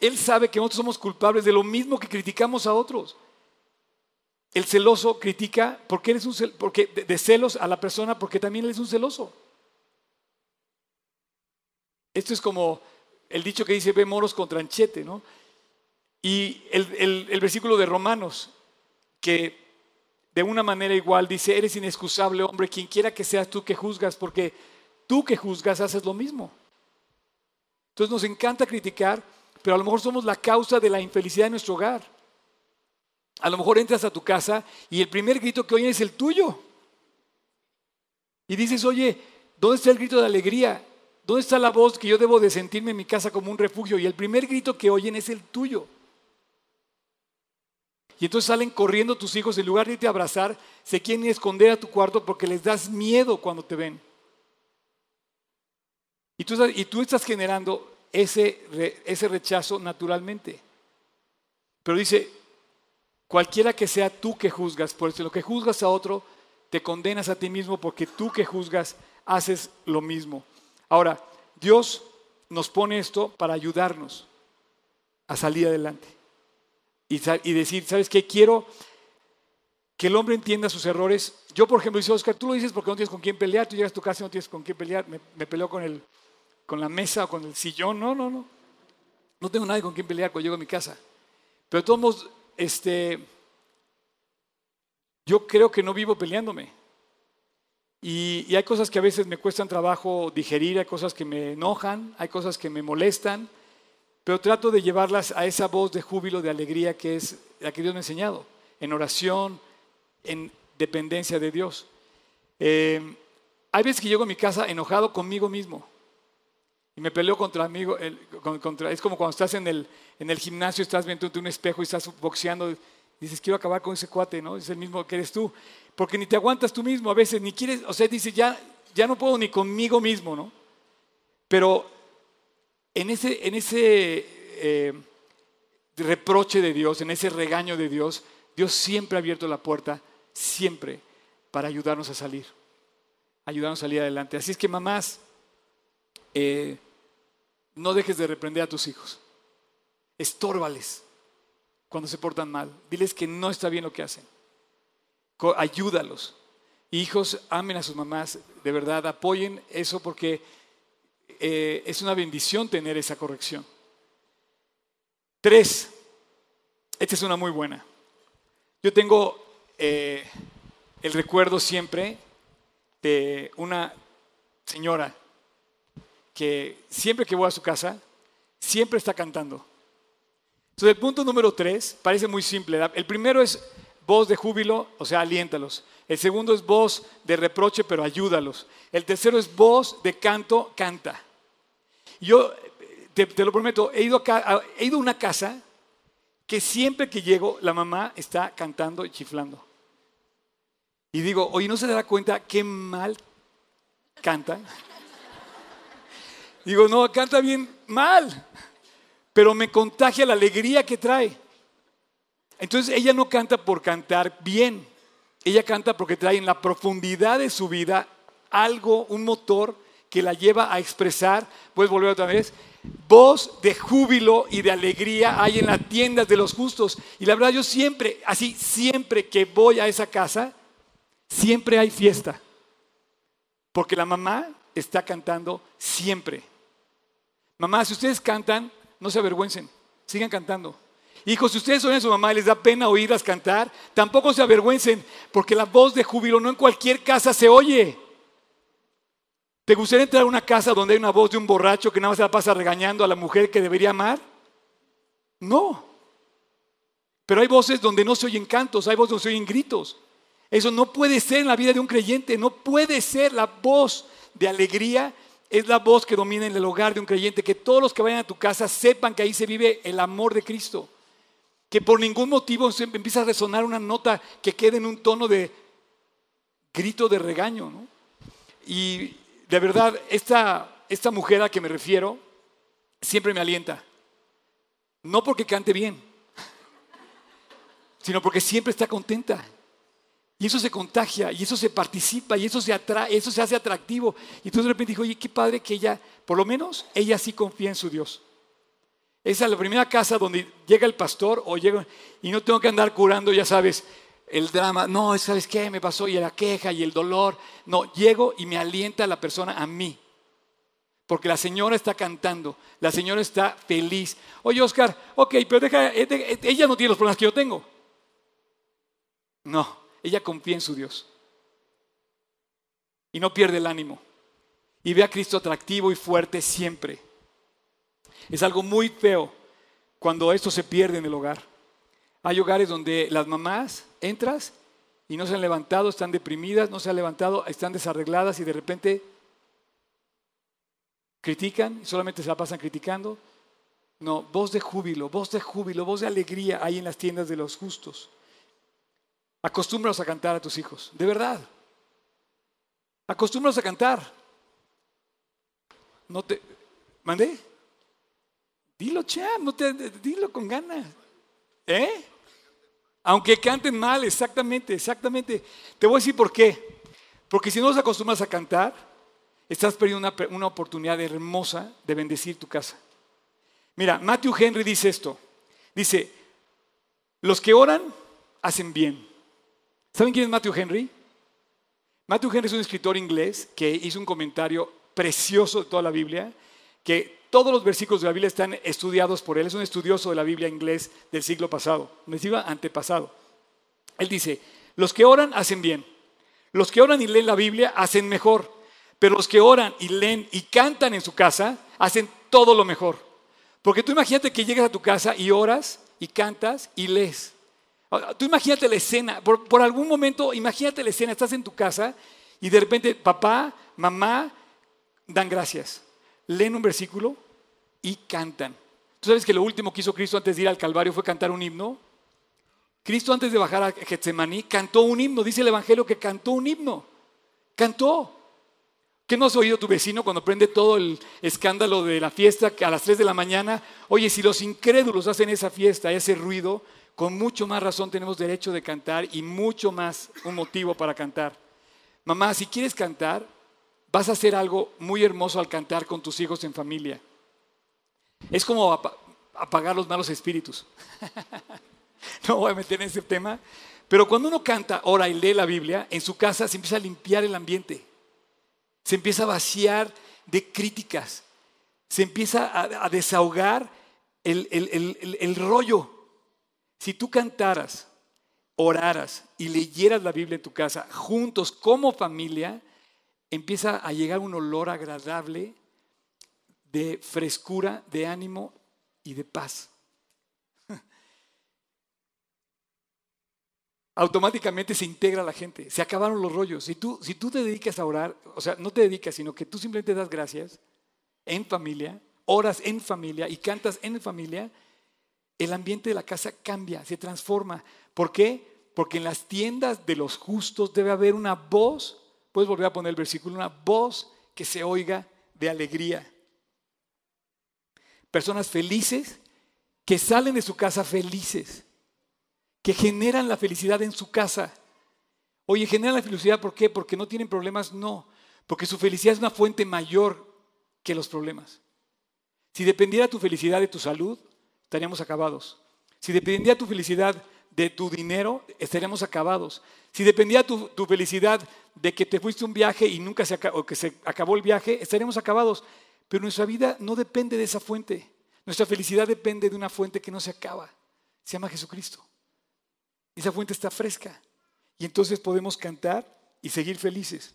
Él sabe que nosotros somos culpables de lo mismo que criticamos a otros. El celoso critica porque, eres un porque de, celos a la persona porque también él es un celoso. Esto es como el dicho que dice ve moros con tranchete, ¿no? Y el, el versículo de Romanos, que de una manera igual dice, eres inexcusable, hombre, quien quiera que seas tú que juzgas, porque tú que juzgas haces lo mismo. Entonces nos encanta criticar, pero a lo mejor somos la causa de la infelicidad de nuestro hogar. A lo mejor entras a tu casa y el primer grito que oyen es el tuyo. Y dices, oye, ¿dónde está el grito de alegría? ¿Dónde está la voz que yo debo de sentirme en mi casa como un refugio? Y el primer grito que oyen es el tuyo. Y entonces salen corriendo tus hijos, en lugar de irte a abrazar, se quieren esconder a tu cuarto porque les das miedo cuando te ven. Y tú, estás generando ese, ese rechazo naturalmente. Pero dice, Cualquiera que sea tú que juzgas, por lo que juzgas a otro, te condenas a ti mismo porque tú que juzgas haces lo mismo. Ahora, Dios nos pone esto para ayudarnos a salir adelante y, decir, ¿sabes qué? Quiero que el hombre entienda sus errores. Yo, por ejemplo, dice Oscar, tú lo dices porque no tienes con quién pelear, tú llegas a tu casa y no tienes con quién pelear, me, me peleo con, el, con la mesa o con el sillón, no, no, no. No tengo nadie con quien pelear cuando llego a mi casa. Pero todos este, yo creo que no vivo peleándome. Y, hay cosas que a veces me cuestan trabajo digerir, hay cosas que me enojan, hay cosas que me molestan, pero trato de llevarlas a esa voz de júbilo, de alegría que es la que Dios me ha enseñado, en oración, en dependencia de Dios. Eh, hay veces que llego a mi casa enojado conmigo mismo y me peleo contra amigo, contra, es como cuando estás en el, en el gimnasio, estás viendo un espejo y estás boxeando, dices, quiero acabar con ese cuate, ¿no? Es el mismo que eres tú, porque ni te aguantas tú mismo a veces, ni quieres, o sea, dices, ya, ya no puedo ni conmigo mismo, ¿no? Pero en ese, eh, reproche de Dios, en ese regaño de Dios, Dios siempre ha abierto la puerta, siempre, para ayudarnos a salir, ayudarnos a salir adelante. Así es que mamás, eh, no dejes de reprender a tus hijos. Estórbales cuando se portan mal. Diles que no está bien lo que hacen. Ayúdalos. Hijos, amen a sus mamás, de verdad, apoyen eso porque eh, es una bendición tener esa corrección. Tres, esta es una muy buena. Yo tengo eh, el recuerdo siempre de una señora que siempre que voy a su casa, siempre está cantando. Entonces, el punto número tres parece muy simple. El primero es voz de júbilo, o sea, aliéntalos. El segundo es voz de reproche, pero ayúdalos. El tercero es voz de canto, canta. Yo te, lo prometo, he ido, a, he ido a una casa que siempre que llego, la mamá está cantando y chiflando. Y digo, oye, ¿no se dará cuenta qué mal canta? Digo, no, canta bien mal, pero me contagia la alegría que trae. Entonces ella no canta por cantar bien, ella canta porque trae en la profundidad de su vida algo, un motor que la lleva a expresar, puedes volver otra vez, voz de júbilo y de alegría hay en las tiendas de los justos. Y la verdad yo siempre, así, siempre que voy a esa casa, siempre hay fiesta. Porque la mamá está cantando siempre. Mamá, si ustedes cantan, no se avergüencen, sigan cantando. Hijos, si ustedes oyen a su mamá y les da pena oírlas cantar, tampoco se avergüencen, porque la voz de júbilo no en cualquier casa se oye. ¿Te gustaría entrar a una casa donde hay una voz de un borracho que nada más se la pasa regañando a la mujer que debería amar? No. Pero hay voces donde no se oyen cantos, hay voces donde se oyen gritos. Eso no puede ser en la vida de un creyente, no puede ser la voz de alegría, es la voz que domina en el hogar de un creyente, que todos los que vayan a tu casa sepan que ahí se vive el amor de Cristo que por ningún motivo empieza a resonar una nota que quede en un tono de grito de regaño. Y de verdad, esta, esta mujer a la que me refiero siempre me alienta. No porque cante bien, sino porque siempre está contenta. Y eso se contagia, y eso se participa, y eso se eso se hace atractivo. Y entonces de repente dijo, oye, qué padre que ella, por lo menos, ella sí confía en su Dios. Esa es la primera casa donde llega el pastor o y no tengo que andar curando, ya sabes, el drama. No, ¿sabes qué? Me pasó y la queja y el dolor. No, llego y me alienta la persona a mí. Porque la señora está cantando, la señora está feliz. Oye, Oscar, ok, pero deja, eh, eh, ella no tiene los problemas que yo tengo. No, ella confía en su Dios. Y no pierde el ánimo. Y ve a Cristo atractivo y fuerte siempre. Es algo muy feo cuando esto se pierde en el hogar. Hay hogares donde las mamás entras y no se han levantado, están deprimidas, no se han levantado, están desarregladas y de repente critican solamente se la pasan criticando. No, voz de júbilo, voz de júbilo, voz de alegría hay en las tiendas de los justos. Acostúmbralos a cantar a tus hijos, de verdad. Acostúmbralos a cantar. No te. ¿Mandé? Dilo, cha, no te, dilo con ganas. ¿Eh? Aunque canten mal, exactamente, exactamente. Te voy a decir por qué. Porque si no los acostumbras a cantar, estás perdiendo una, una oportunidad hermosa de bendecir tu casa. Mira, Matthew Henry dice esto. Dice, los que oran hacen bien. ¿Saben quién es Matthew Henry? Matthew Henry es un escritor inglés que hizo un comentario precioso de toda la Biblia, que todos los versículos de la Biblia están estudiados por él. Es un estudioso de la Biblia inglés del siglo pasado, me decía antepasado. Él dice, los que oran hacen bien. Los que oran y leen la Biblia hacen mejor. Pero los que oran y leen y cantan en su casa hacen todo lo mejor. Porque tú imagínate que llegas a tu casa y oras y cantas y lees. Tú imagínate la escena, por, por, algún momento, imagínate la escena, estás en tu casa y de repente papá, mamá dan gracias leen un versículo y cantan. ¿Tú sabes que lo último que hizo Cristo antes de ir al Calvario fue cantar un himno? Cristo antes de bajar a Getsemaní cantó un himno. Dice el Evangelio que cantó un himno. Cantó. ¿Qué no has oído tu vecino cuando prende todo el escándalo de la fiesta a las 3 de la mañana? Oye, si los incrédulos hacen esa fiesta, ese ruido, con mucho más razón tenemos derecho de cantar y mucho más un motivo para cantar. Mamá, si quieres cantar, vas a hacer algo muy hermoso al cantar con tus hijos en familia. Es como apagar los malos espíritus. no voy a meter en ese tema, Pero cuando uno canta, ora y lee la Biblia, en su casa se empieza a limpiar el ambiente. Se empieza a vaciar de críticas. Se empieza a, desahogar el, el rollo. Si tú cantaras, oraras y leyeras la Biblia en tu casa juntos como familia, empieza a llegar un olor agradable de frescura, de ánimo y de paz. automáticamente se integra la gente, se acabaron los rollos. Si tú, si tú te dedicas a orar, o sea, no te dedicas, sino que tú simplemente das gracias en familia, oras en familia y cantas en familia, el ambiente de la casa cambia, se transforma. ¿Por qué? Porque en las tiendas de los justos debe haber una voz, puedes volver a poner el versículo, una voz que se oiga de alegría. Personas felices que salen de su casa felices que generan la felicidad en su casa. Oye, generan la felicidad ¿por qué? Porque no tienen problemas, no. Porque su felicidad es una fuente mayor que los problemas. Si dependiera tu felicidad de tu salud, estaríamos acabados. Si dependiera tu felicidad de tu dinero, estaríamos acabados. Si dependía tu, tu felicidad de que te fuiste un viaje y nunca se, o que se acabó el viaje, estaríamos acabados. Pero nuestra vida no depende de esa fuente. Nuestra felicidad depende de una fuente que no se acaba. Se llama Jesucristo. Esa fuente está fresca. Y entonces podemos cantar y seguir felices.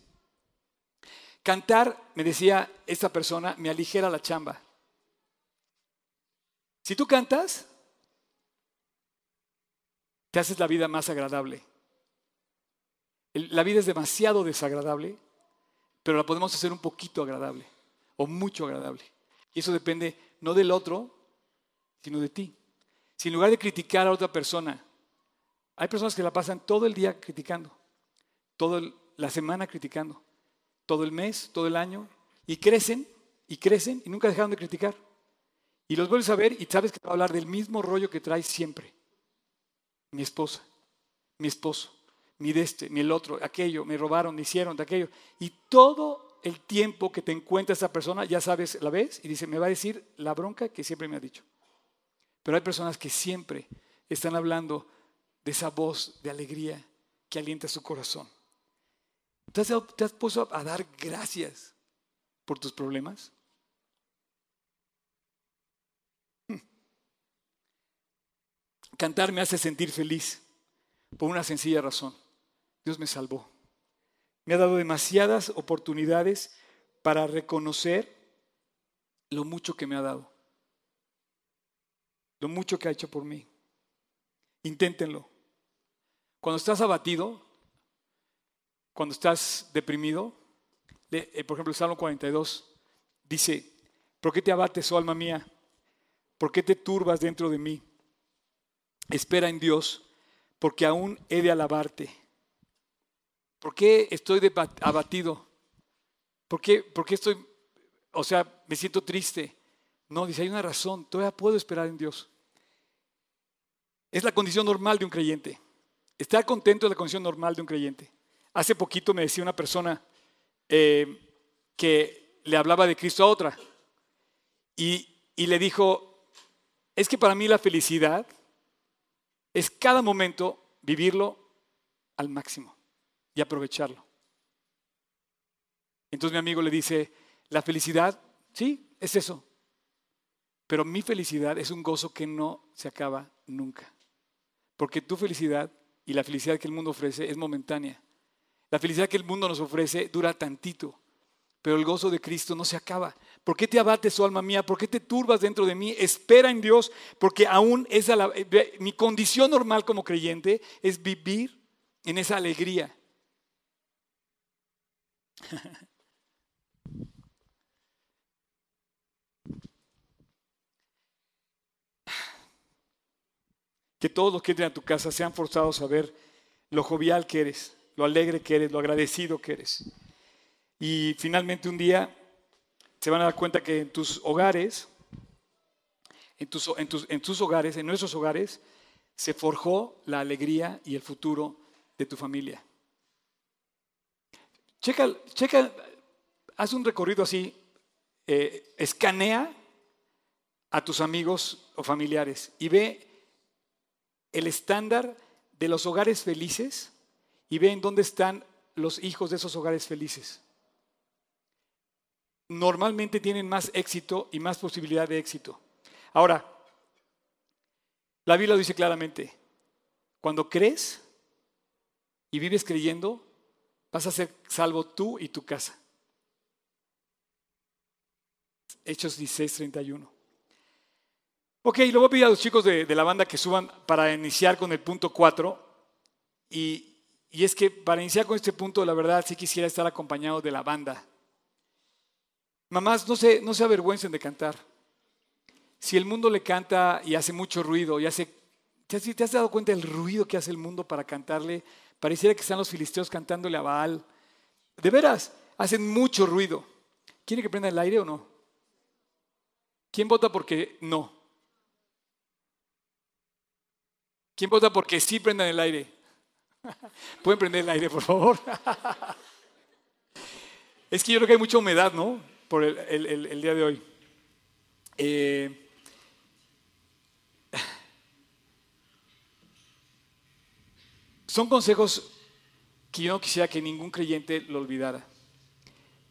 Cantar, me decía esta persona, me aligera la chamba. Si tú cantas, te haces la vida más agradable. La vida es demasiado desagradable, pero la podemos hacer un poquito agradable o mucho agradable. Y eso depende no del otro, sino de ti. Si en lugar de criticar a otra persona, hay personas que la pasan todo el día criticando, toda la semana criticando, todo el mes, todo el año, y crecen y crecen y nunca dejaron de criticar. Y los vuelves a ver y sabes que te va a hablar del mismo rollo que traes siempre. Mi esposa, mi esposo, mi de este, mi el otro, aquello, me robaron, me hicieron de aquello. Y todo el tiempo que te encuentra esa persona, ya sabes, la ves y dice, me va a decir la bronca que siempre me ha dicho. Pero hay personas que siempre están hablando de esa voz de alegría que alienta su corazón. ¿Te has, puesto a dar gracias por tus problemas? Cantar me hace sentir feliz por una sencilla razón. Dios me salvó. Me ha dado demasiadas oportunidades para reconocer lo mucho que me ha dado, lo mucho que ha hecho por mí. Inténtenlo. Cuando estás abatido, cuando estás deprimido, eh, por ejemplo, el Salmo 42 dice, ¿por qué te abates, oh alma mía? ¿Por qué te turbas dentro de mí? Espera en Dios, porque aún he de alabarte. ¿Por qué estoy abatido? ¿Por qué, ¿Por qué estoy, o sea, me siento triste? No, dice, hay una razón, todavía puedo esperar en Dios. Es la condición normal de un creyente. Estar contento es la condición normal de un creyente. Hace poquito me decía una persona eh, que le hablaba de Cristo a otra y, y le dijo, es que para mí la felicidad es cada momento vivirlo al máximo y aprovecharlo. Entonces mi amigo le dice, la felicidad, sí, es eso, pero mi felicidad es un gozo que no se acaba nunca, porque tu felicidad y la felicidad que el mundo ofrece es momentánea. La felicidad que el mundo nos ofrece dura tantito, pero el gozo de Cristo no se acaba. ¿Por qué te abates, oh alma mía? ¿Por qué te turbas dentro de mí? Espera en Dios, porque aún es mi condición normal como creyente es vivir en esa alegría. Que todos los que entren a tu casa sean forzados a ver lo jovial que eres, lo alegre que eres, lo agradecido que eres. Y finalmente un día se van a dar cuenta que en tus hogares, en tus, en hogares, en nuestros hogares, se forjó la alegría y el futuro de tu familia. Checa, checa haz un recorrido así, eh, escanea a tus amigos o familiares y ve el estándar de los hogares felices y ven dónde están los hijos de esos hogares felices. Normalmente tienen más éxito y más posibilidad de éxito. Ahora, la Biblia dice claramente, cuando crees y vives creyendo, vas a ser salvo tú y tu casa. Hechos 16, 31. Ok, le voy a pedir a los chicos de, la banda que suban para iniciar con el punto 4. Y, y es que para iniciar con este punto, la verdad, sí quisiera estar acompañado de la banda. Mamás, no se, no se avergüencen de cantar. Si el mundo le canta y hace mucho ruido, y hace, ¿te has, ¿te has dado cuenta del ruido que hace el mundo para cantarle? Pareciera que están los filisteos cantándole a Baal. De veras, hacen mucho ruido. ¿Quiere que prenda el aire o no? ¿Quién vota porque no? ¿Quién vota porque sí prendan el aire? ¿Pueden prender el aire, por favor? es que yo creo que hay mucha humedad, ¿no? Por el, día de hoy. Eh, son consejos que yo no quisiera que ningún creyente lo olvidara.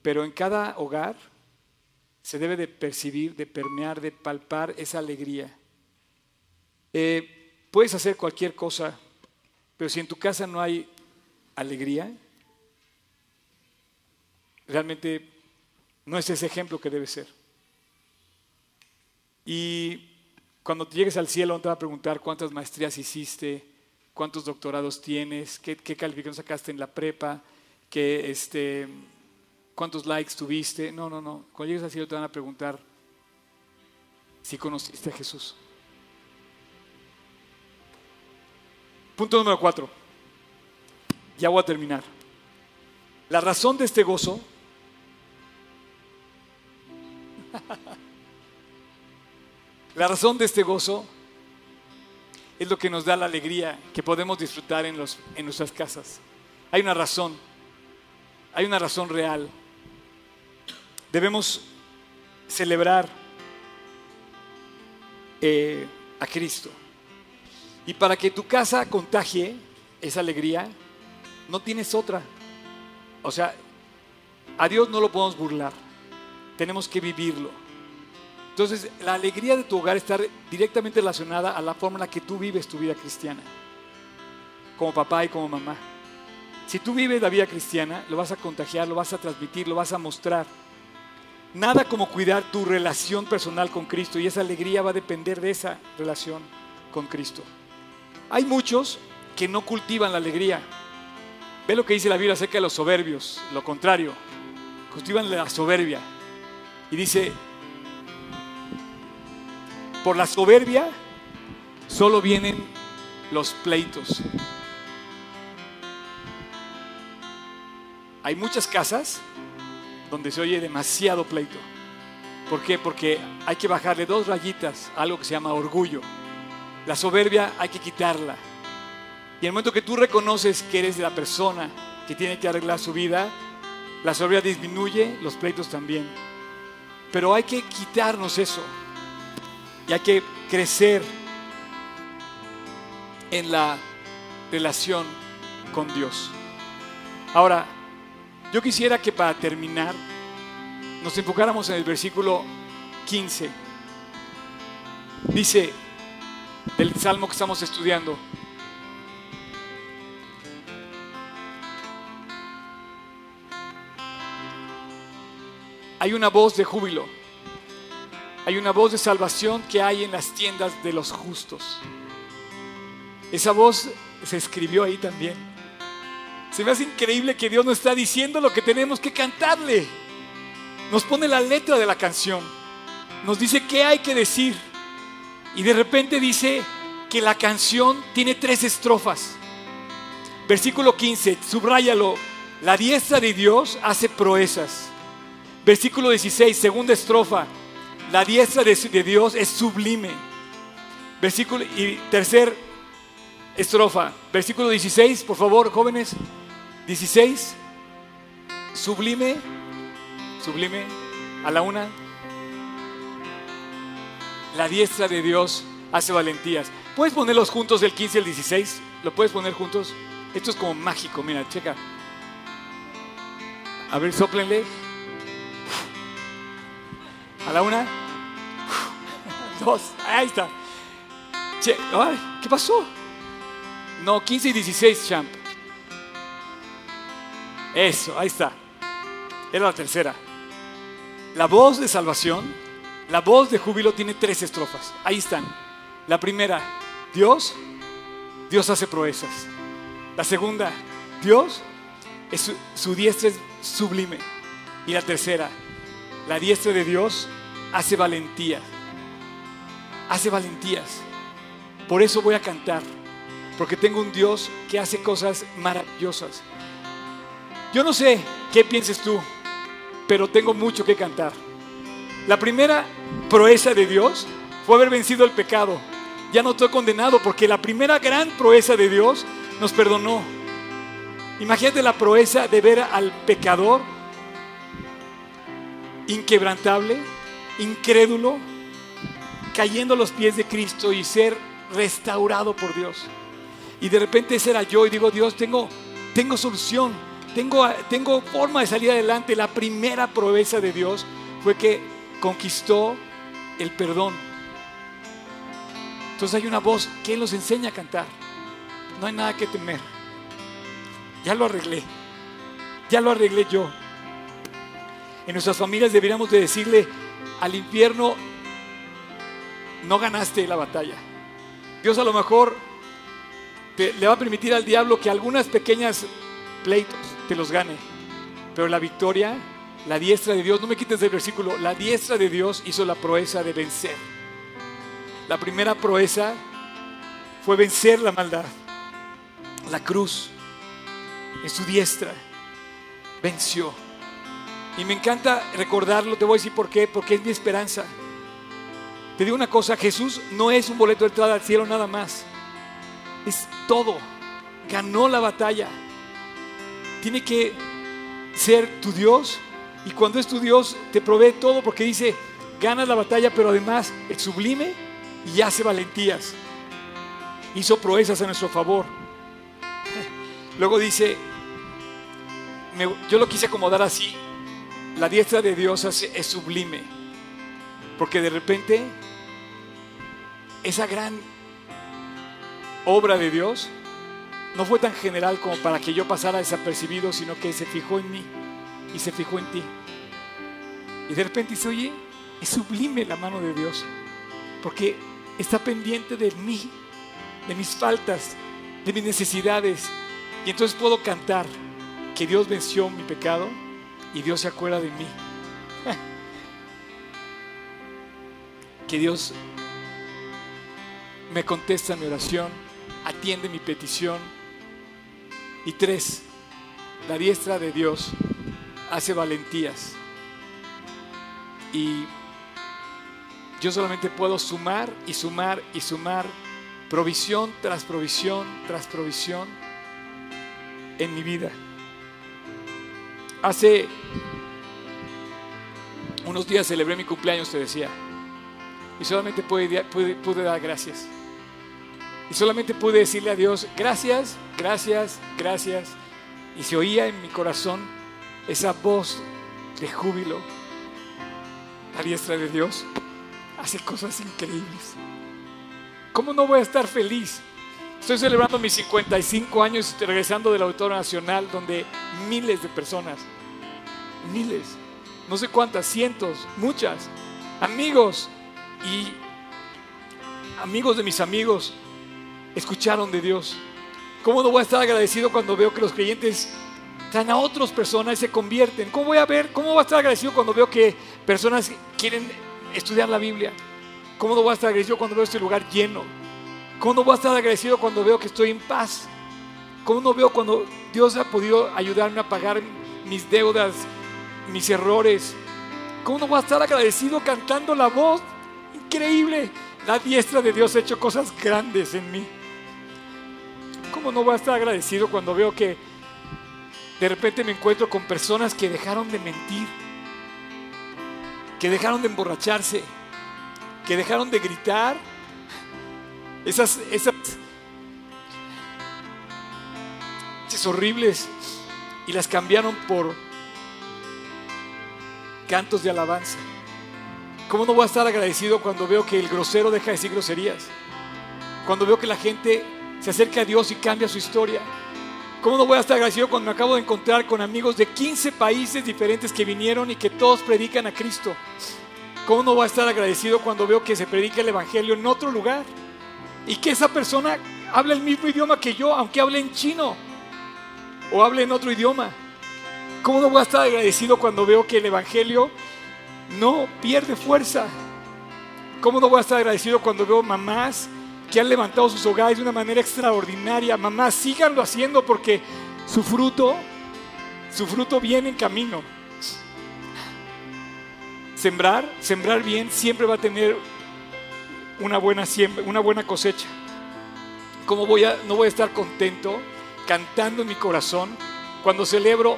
Pero en cada hogar se debe de percibir, de permear, de palpar esa alegría. Eh, Puedes hacer cualquier cosa, pero si en tu casa no hay alegría, realmente no es ese ejemplo que debe ser. Y cuando llegues al cielo, te va a preguntar cuántas maestrías hiciste, cuántos doctorados tienes, qué, qué calificación sacaste en la prepa, qué, este, cuántos likes tuviste. No, no, no. Cuando llegues al cielo te van a preguntar si conociste a Jesús. Punto número cuatro. Ya voy a terminar. La razón de este gozo La razón de este gozo es lo que nos da la alegría que podemos disfrutar en, nuestras casas. Hay una razón, hay una razón real. Debemos celebrar eh, a Cristo. Y para que tu casa contagie esa alegría, no tienes otra. O sea, a Dios no lo podemos burlar. Tenemos que vivirlo. Entonces, la alegría de tu hogar está directamente relacionada a la forma en la que tú vives tu vida cristiana, como papá y como mamá. Si tú vives la vida cristiana, lo vas a contagiar, lo vas a transmitir, lo vas a mostrar. Nada como cuidar tu relación personal con Cristo y esa alegría va a depender de esa relación con Cristo. Hay muchos que no cultivan la alegría. Ve lo que dice la Biblia acerca de los soberbios, lo contrario, cultivan la soberbia. Y dice, por la soberbia solo vienen los pleitos. Hay muchas casas donde se oye demasiado pleito. ¿Por qué? Porque hay que bajarle dos rayitas a algo que se llama orgullo. La soberbia hay que quitarla. Y en el momento que tú reconoces que eres la persona que tiene que arreglar su vida, la soberbia disminuye, los pleitos también. Pero hay que quitarnos eso. Y hay que crecer en la relación con Dios. Ahora, yo quisiera que para terminar nos enfocáramos en el versículo 15. Dice, del salmo que estamos estudiando. Hay una voz de júbilo. Hay una voz de salvación que hay en las tiendas de los justos. Esa voz se escribió ahí también. Se me hace increíble que Dios nos está diciendo lo que tenemos que cantarle. Nos pone la letra de la canción. Nos dice qué hay que decir. Y de repente dice que la canción tiene tres estrofas. Versículo 15, subrayalo. La diestra de Dios hace proezas. Versículo 16, segunda estrofa. La diestra de, Dios es sublime. Versículo y tercer estrofa. Versículo 16, por favor, jóvenes. 16. Sublime. Sublime. A la una. La diestra de Dios hace valentías. ¿Puedes ponerlos juntos del 15 al 16? ¿Lo puedes poner juntos? Esto es como mágico, mira, checa. A ver, soplenle. A la una. Dos. Ahí está. ¿Qué pasó? No, 15 y 16, champ. Eso, ahí está. Era la tercera. La voz de salvación, la voz de júbilo tiene tres estrofas. Ahí están. La primera, Dios, Dios hace proezas. La segunda, Dios, es su, diestra es sublime. Y la tercera, la diestra de Dios hace valentía. Hace valentías. Por eso voy a cantar. Porque tengo un Dios que hace cosas maravillosas. Yo no sé qué pienses tú, pero tengo mucho que cantar. La primera proeza de Dios fue haber vencido el pecado. Ya no estoy condenado porque la primera gran proeza de Dios nos perdonó. Imagínate la proeza de ver al pecador inquebrantable, incrédulo, cayendo a los pies de Cristo y ser restaurado por Dios. Y de repente ese era yo y digo, Dios, tengo, tengo solución tengo, forma de salir adelante. La primera proeza de Dios fue que conquistó el perdón. Entonces hay una voz que Él nos enseña a cantar. No hay nada que temer. Ya lo arreglé. Ya lo arreglé yo. En nuestras familias deberíamos de decirle al infierno, no ganaste la batalla. Dios a lo mejor le va a permitir al diablo que algunas pequeñas pleitos te los gane. Pero la victoria, la diestra de Dios, no me quites el versículo, la diestra de Dios hizo la proeza de vencer. La primera proeza fue vencer la maldad. La cruz en su diestra venció. Y me encanta recordarlo, te voy a decir por qué, porque es mi esperanza. Te digo una cosa, Jesús no es un boleto de entrada al cielo nada más. Es todo. Ganó la batalla tiene que ser tu Dios. Y cuando es tu Dios, te provee todo porque dice, ganas la batalla, pero además es sublime y hace valentías. Hizo proezas a nuestro favor. Luego dice, yo lo quise acomodar así, la diestra de Dios es sublime, porque de repente esa gran obra de Dios no fue tan general como para que yo pasara desapercibido, sino que se fijó en mí y se fijó en ti. Y de repente dice, oye, es sublime la mano de Dios, porque está pendiente de mí, de mis faltas, de mis necesidades. Y entonces puedo cantar que Dios venció mi pecado y Dios se acuerda de mí. que Dios me contesta mi oración, atiende mi petición y tres, la diestra de Dios hace valentías. Y yo solamente puedo sumar y sumar y sumar provisión tras provisión tras provisión en mi vida. Hace unos días celebré mi cumpleaños, te decía, y solamente pude, pude dar gracias. Y solamente pude decirle a Dios, gracias, gracias, gracias. Y se oía en mi corazón esa voz de júbilo. La diestra de Dios hace cosas increíbles. ¿Cómo no voy a estar feliz? Estoy celebrando mis 55 años regresando del Auditorio Nacional, donde miles de personas, miles, no sé cuántas, cientos, muchas, amigos y amigos de mis amigos, escucharon de Dios. ¿Cómo no voy a estar agradecido cuando veo que los creyentes traen a otras personas y se convierten? ¿Cómo voy a ver? ¿Cómo voy a estar agradecido cuando veo que personas quieren estudiar la Biblia? ¿Cómo no voy a estar agradecido cuando veo este lugar lleno? ¿Cómo no voy a estar agradecido cuando veo que estoy en paz? ¿Cómo no veo cuando Dios ha podido ayudarme a pagar mis deudas, mis errores? ¿Cómo no voy a estar agradecido cantando la voz increíble? La diestra de Dios ha hecho cosas grandes en mí. ¿Cómo no voy a estar agradecido cuando veo que de repente me encuentro con personas que dejaron de mentir, que dejaron de emborracharse, que dejaron de gritar? Esas, esas horribles y las cambiaron por cantos de alabanza. ¿Cómo no voy a estar agradecido cuando veo que el grosero deja de decir groserías? Cuando veo que la gente se acerca a Dios y cambia su historia. ¿Cómo no voy a estar agradecido cuando me acabo de encontrar con amigos de 15 países diferentes que vinieron y que todos predican a Cristo? ¿Cómo no voy a estar agradecido cuando veo que se predica el Evangelio en otro lugar? Y que esa persona habla el mismo idioma que yo, aunque hable en chino o hable en otro idioma. ¿Cómo no voy a estar agradecido cuando veo que el Evangelio no pierde fuerza? ¿Cómo no voy a estar agradecido cuando veo mamás que han levantado sus hogares de una manera extraordinaria? Mamás, síganlo haciendo porque su fruto, su fruto viene en camino. Sembrar, sembrar bien siempre va a tener una buena, siembra, una buena cosecha. ¿Cómo voy a, no voy a estar contento cantando en mi corazón cuando celebro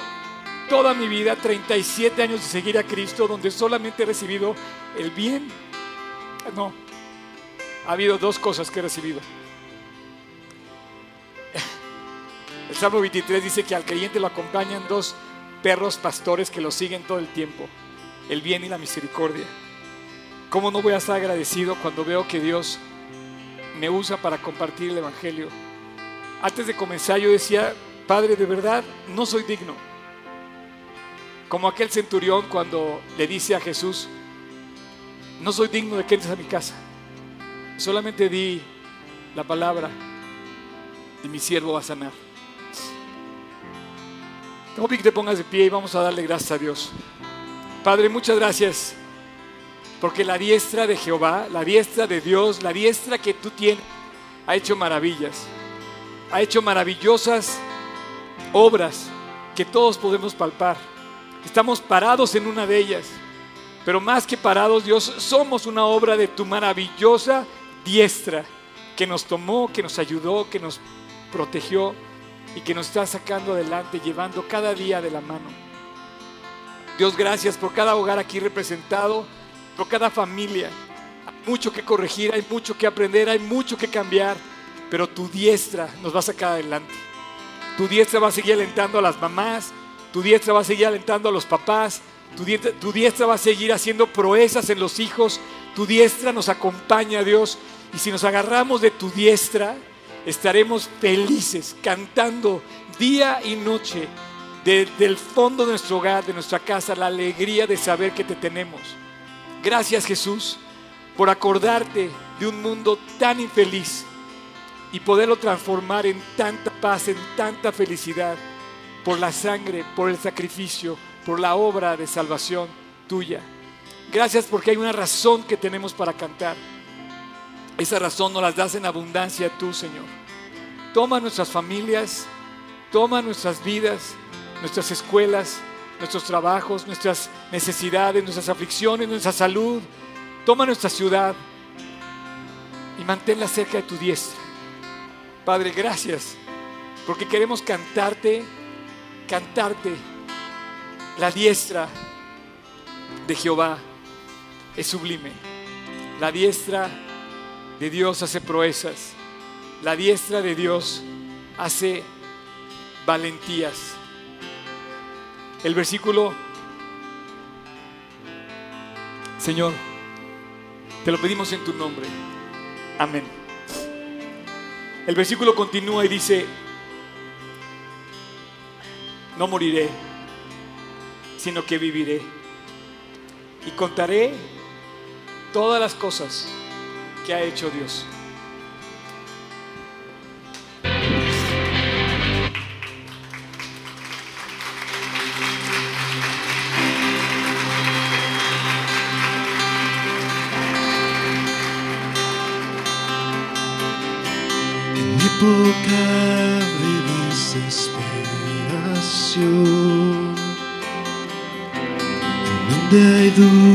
toda mi vida, 37 años de seguir a Cristo, donde solamente he recibido el bien. No, ha habido dos cosas que he recibido. El Salmo 23 dice que al creyente lo acompañan dos perros pastores que lo siguen todo el tiempo, el bien y la misericordia. ¿Cómo no voy a estar agradecido cuando veo que Dios me usa para compartir el Evangelio? Antes de comenzar yo decía, Padre, de verdad no soy digno. Como aquel centurión cuando le dice a Jesús, no soy digno de que entres a mi casa. Solamente di la palabra y mi siervo va a sanar. Tengo que te pongas de pie y vamos a darle gracias a Dios. Padre, muchas gracias porque la diestra de Jehová, la diestra de Dios, la diestra que tú tienes, ha hecho maravillas. Ha hecho maravillosas obras que todos podemos palpar. Estamos parados en una de ellas. Pero más que parados, Dios, somos una obra de tu maravillosa diestra que nos tomó, que nos ayudó, que nos protegió y que nos está sacando adelante, llevando cada día de la mano. Dios, gracias por cada hogar aquí representado por cada familia. Hay mucho que corregir, hay mucho que aprender, hay mucho que cambiar, pero tu diestra nos va a sacar adelante. Tu diestra va a seguir alentando a las mamás, tu diestra va a seguir alentando a los papás, tu diestra, va a seguir haciendo proezas en los hijos, tu diestra nos acompaña, Dios, y si nos agarramos de tu diestra, estaremos felices, cantando día y noche desde el fondo de nuestro hogar, de nuestra casa, la alegría de saber que te tenemos. Gracias Jesús por acordarte de un mundo tan infeliz y poderlo transformar en tanta paz, en tanta felicidad, por la sangre, por el sacrificio, por la obra de salvación tuya. Gracias porque hay una razón que tenemos para cantar. Esa razón nos las das en abundancia tú, Señor. Toma nuestras familias, toma nuestras vidas, nuestras escuelas, nuestros trabajos, nuestras necesidades, nuestras aflicciones, nuestra salud. Toma nuestra ciudad y manténla cerca de tu diestra. Padre, gracias, porque queremos cantarte, cantarte. La diestra de Jehová es sublime. La diestra de Dios hace proezas. La diestra de Dios hace valentías. El versículo, Señor, te lo pedimos en tu nombre. Amén. El versículo continúa y dice, no moriré, sino que viviré. Y contaré todas las cosas que ha hecho Dios. En donde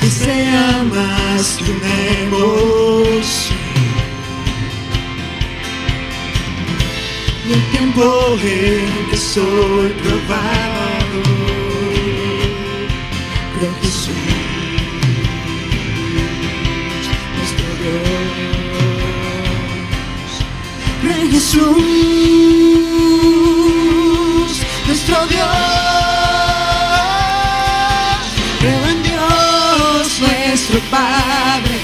que sea más que una emoción. Y el tiempo que soy probado, creo nuestro Dios. En Jesús, nuestro Dios. Creo en Dios, nuestro Padre,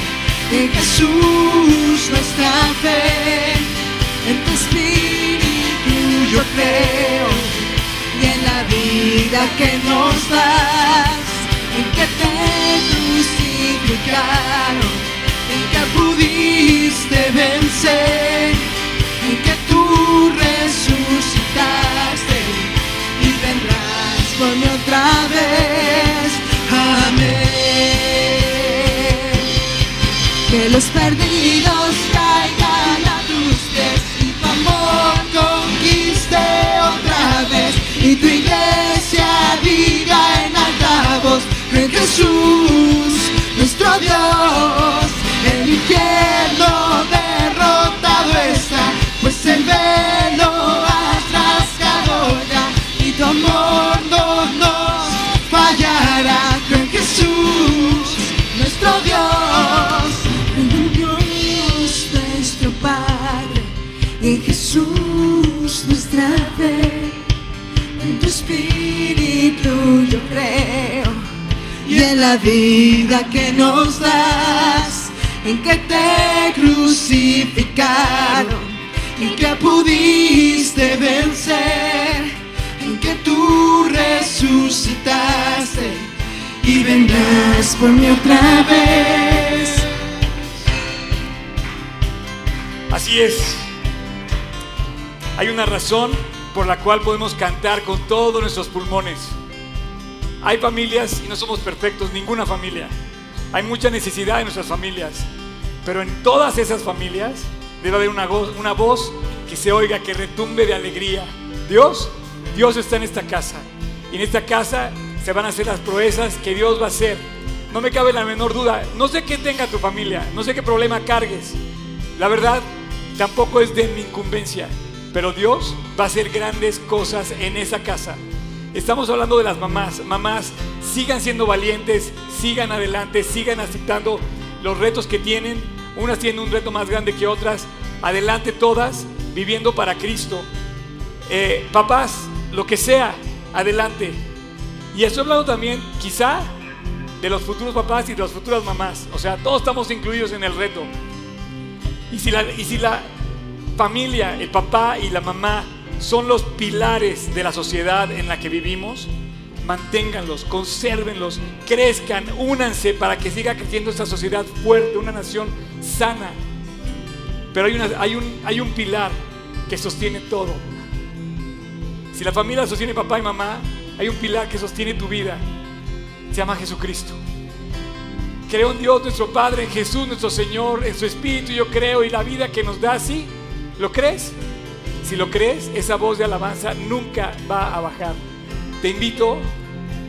en Jesús, nuestra fe, en tu Espíritu yo creo, y en la vida que nos das, en que te crucificaron, en que pudiste vencer, en que tú resucitaste otra vez. Amén. Que los perdidos caigan a tus pies y tu amor conquiste otra vez y tu iglesia diga en alta voz en Jesús, nuestro Dios, el infierno derrotado está, pues el velo has rasgado y tu yo creo y en la vida que nos das, en que te crucificaron, en que pudiste vencer, en que tú resucitaste y vendrás por mí otra vez. Así es. Hay una razón por la cual podemos cantar con todos nuestros pulmones. Hay familias y no somos perfectos, ninguna familia. Hay mucha necesidad en nuestras familias. Pero en todas esas familias debe haber una una voz que se oiga, que retumbe de alegría. Dios, Dios está en esta casa. Y en esta casa se van a hacer las proezas que Dios va a hacer. No me cabe la menor duda. No sé qué tenga tu familia, no sé qué problema cargues. La verdad, tampoco es de mi incumbencia. Pero Dios va a hacer grandes cosas en esa casa. Estamos hablando de las mamás. Mamás, sigan siendo valientes, sigan adelante, sigan aceptando los retos que tienen. Unas tienen un reto más grande que otras. Adelante todas, viviendo para Cristo. Eh, papás, lo que sea, adelante. Y estoy hablando también, quizá, de los futuros papás y de las futuras mamás. O sea, todos estamos incluidos en el reto. Y si la, y si la familia, el papá y la mamá son los pilares de la sociedad en la que vivimos, manténganlos, consérvenlos, crezcan, únanse para que siga creciendo esta sociedad fuerte, una nación sana. Pero hay, hay, un, hay un pilar que sostiene todo. Si la familia sostiene papá y mamá, hay un pilar que sostiene tu vida. Se llama Jesucristo. Creo en Dios nuestro Padre, en Jesús nuestro Señor, en su Espíritu yo creo y la vida que nos da, ¿sí? ¿Lo crees? Si lo crees, esa voz de alabanza nunca va a bajar. Te invito,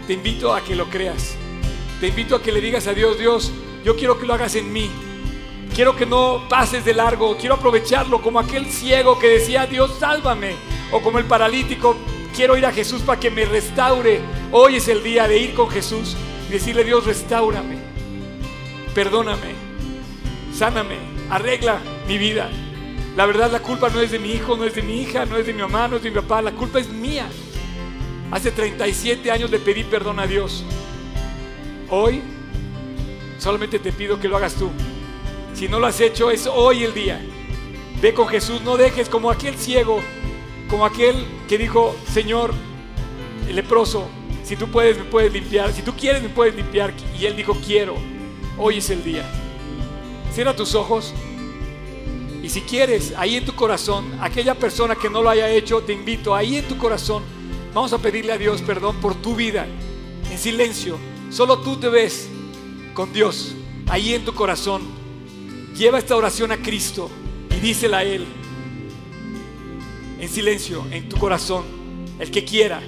te invito a que lo creas. Te invito a que le digas a Dios, Dios, yo quiero que lo hagas en mí. Quiero que no pases de largo, quiero aprovecharlo como aquel ciego que decía, Dios, sálvame. O como el paralítico, quiero ir a Jesús para que me restaure. Hoy es el día de ir con Jesús y decirle, Dios, restaurame, perdóname, sáname, arregla mi vida. La verdad, la culpa no es de mi hijo, no es de mi hija, no es de mi mamá, no es de mi papá, la culpa es mía. Hace 37 años le pedí perdón a Dios. Hoy solamente te pido que lo hagas tú. Si no lo has hecho, es hoy el día. Ve con Jesús, no dejes como aquel ciego, como aquel que dijo, Señor, el leproso, si tú puedes, me puedes limpiar, si tú quieres, me puedes limpiar. Y él dijo, quiero, hoy es el día. Cierra tus ojos. Y si quieres, ahí en tu corazón, aquella persona que no lo haya hecho, te invito, ahí en tu corazón, vamos a pedirle a Dios perdón por tu vida, en silencio. Solo tú te ves con Dios, ahí en tu corazón. Lleva esta oración a Cristo y dísela a Él, en silencio, en tu corazón, el que quiera.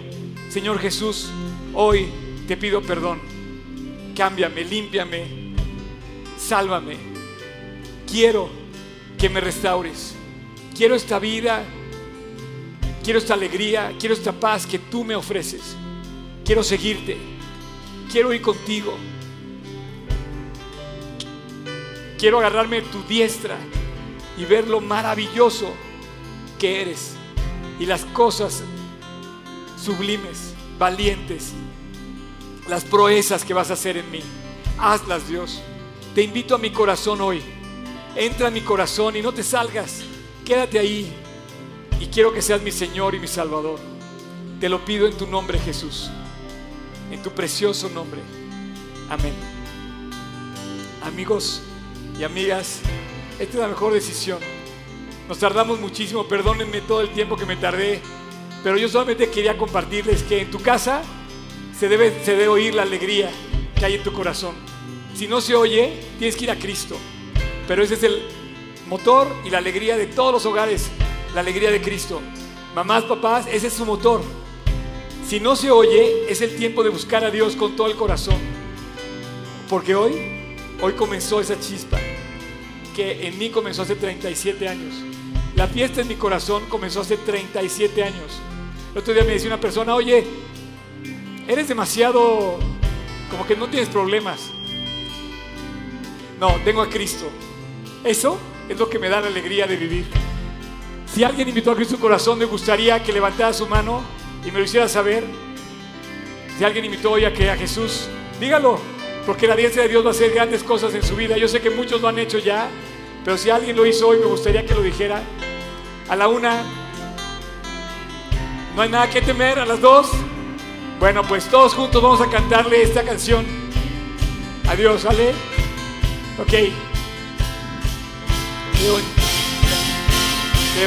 Señor Jesús, hoy te pido perdón. Cámbiame, límpiame, sálvame. Quiero que me restaures. Quiero esta vida, quiero esta alegría, quiero esta paz que tú me ofreces. Quiero seguirte, quiero ir contigo. Quiero agarrarme tu diestra y ver lo maravilloso que eres y las cosas sublimes, valientes, las proezas que vas a hacer en mí. Hazlas, Dios. Te invito a mi corazón hoy. Entra en mi corazón y no te salgas. Quédate ahí. Y quiero que seas mi Señor y mi Salvador. Te lo pido en tu nombre, Jesús. En tu precioso nombre. Amén. Amigos y amigas, esta es la mejor decisión. Nos tardamos muchísimo, perdónenme todo el tiempo que me tardé, pero yo solamente quería compartirles que en tu casa se debe, se debe oír la alegría que hay en tu corazón. Si no se oye, tienes que ir a Cristo. Pero ese es el motor y la alegría de todos los hogares, la alegría de Cristo. Mamás, papás, ese es su motor. Si no se oye, es el tiempo de buscar a Dios con todo el corazón. Porque hoy, hoy comenzó esa chispa que en mí comenzó hace 37 años. La fiesta en mi corazón comenzó hace 37 años. El otro día me decía una persona, oye, eres demasiado, como que no tienes problemas. No, tengo a Cristo. Eso es lo que me da la alegría de vivir. Si alguien invitó a Cristo su corazón, me gustaría que levantara su mano y me lo hiciera saber. Si alguien invitó hoy a que a Jesús, dígalo, porque la diestra de Dios va a hacer grandes cosas en su vida. Yo sé que muchos lo han hecho ya, pero si alguien lo hizo hoy, me gustaría que lo dijera. A la una, no hay nada que temer. A las dos, bueno, pues todos juntos vamos a cantarle esta canción. Adiós, ¿vale? Ok. Creo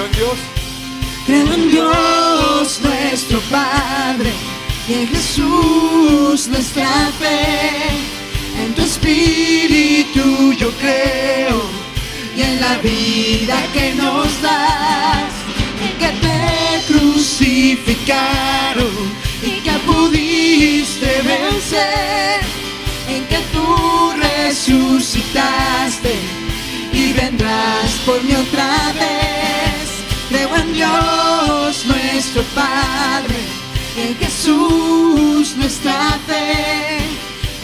en, Dios. Creo en Dios nuestro Padre y en Jesús nuestra fe. En tu espíritu yo creo y en la vida que nos das. En que te crucificaron y que pudiste vencer. En que tú resucitaste y vendrás por mí otra vez. Creo en Dios nuestro Padre, en Jesús nuestra fe,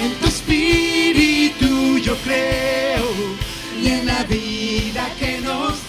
en tu espíritu yo creo y en la vida que nos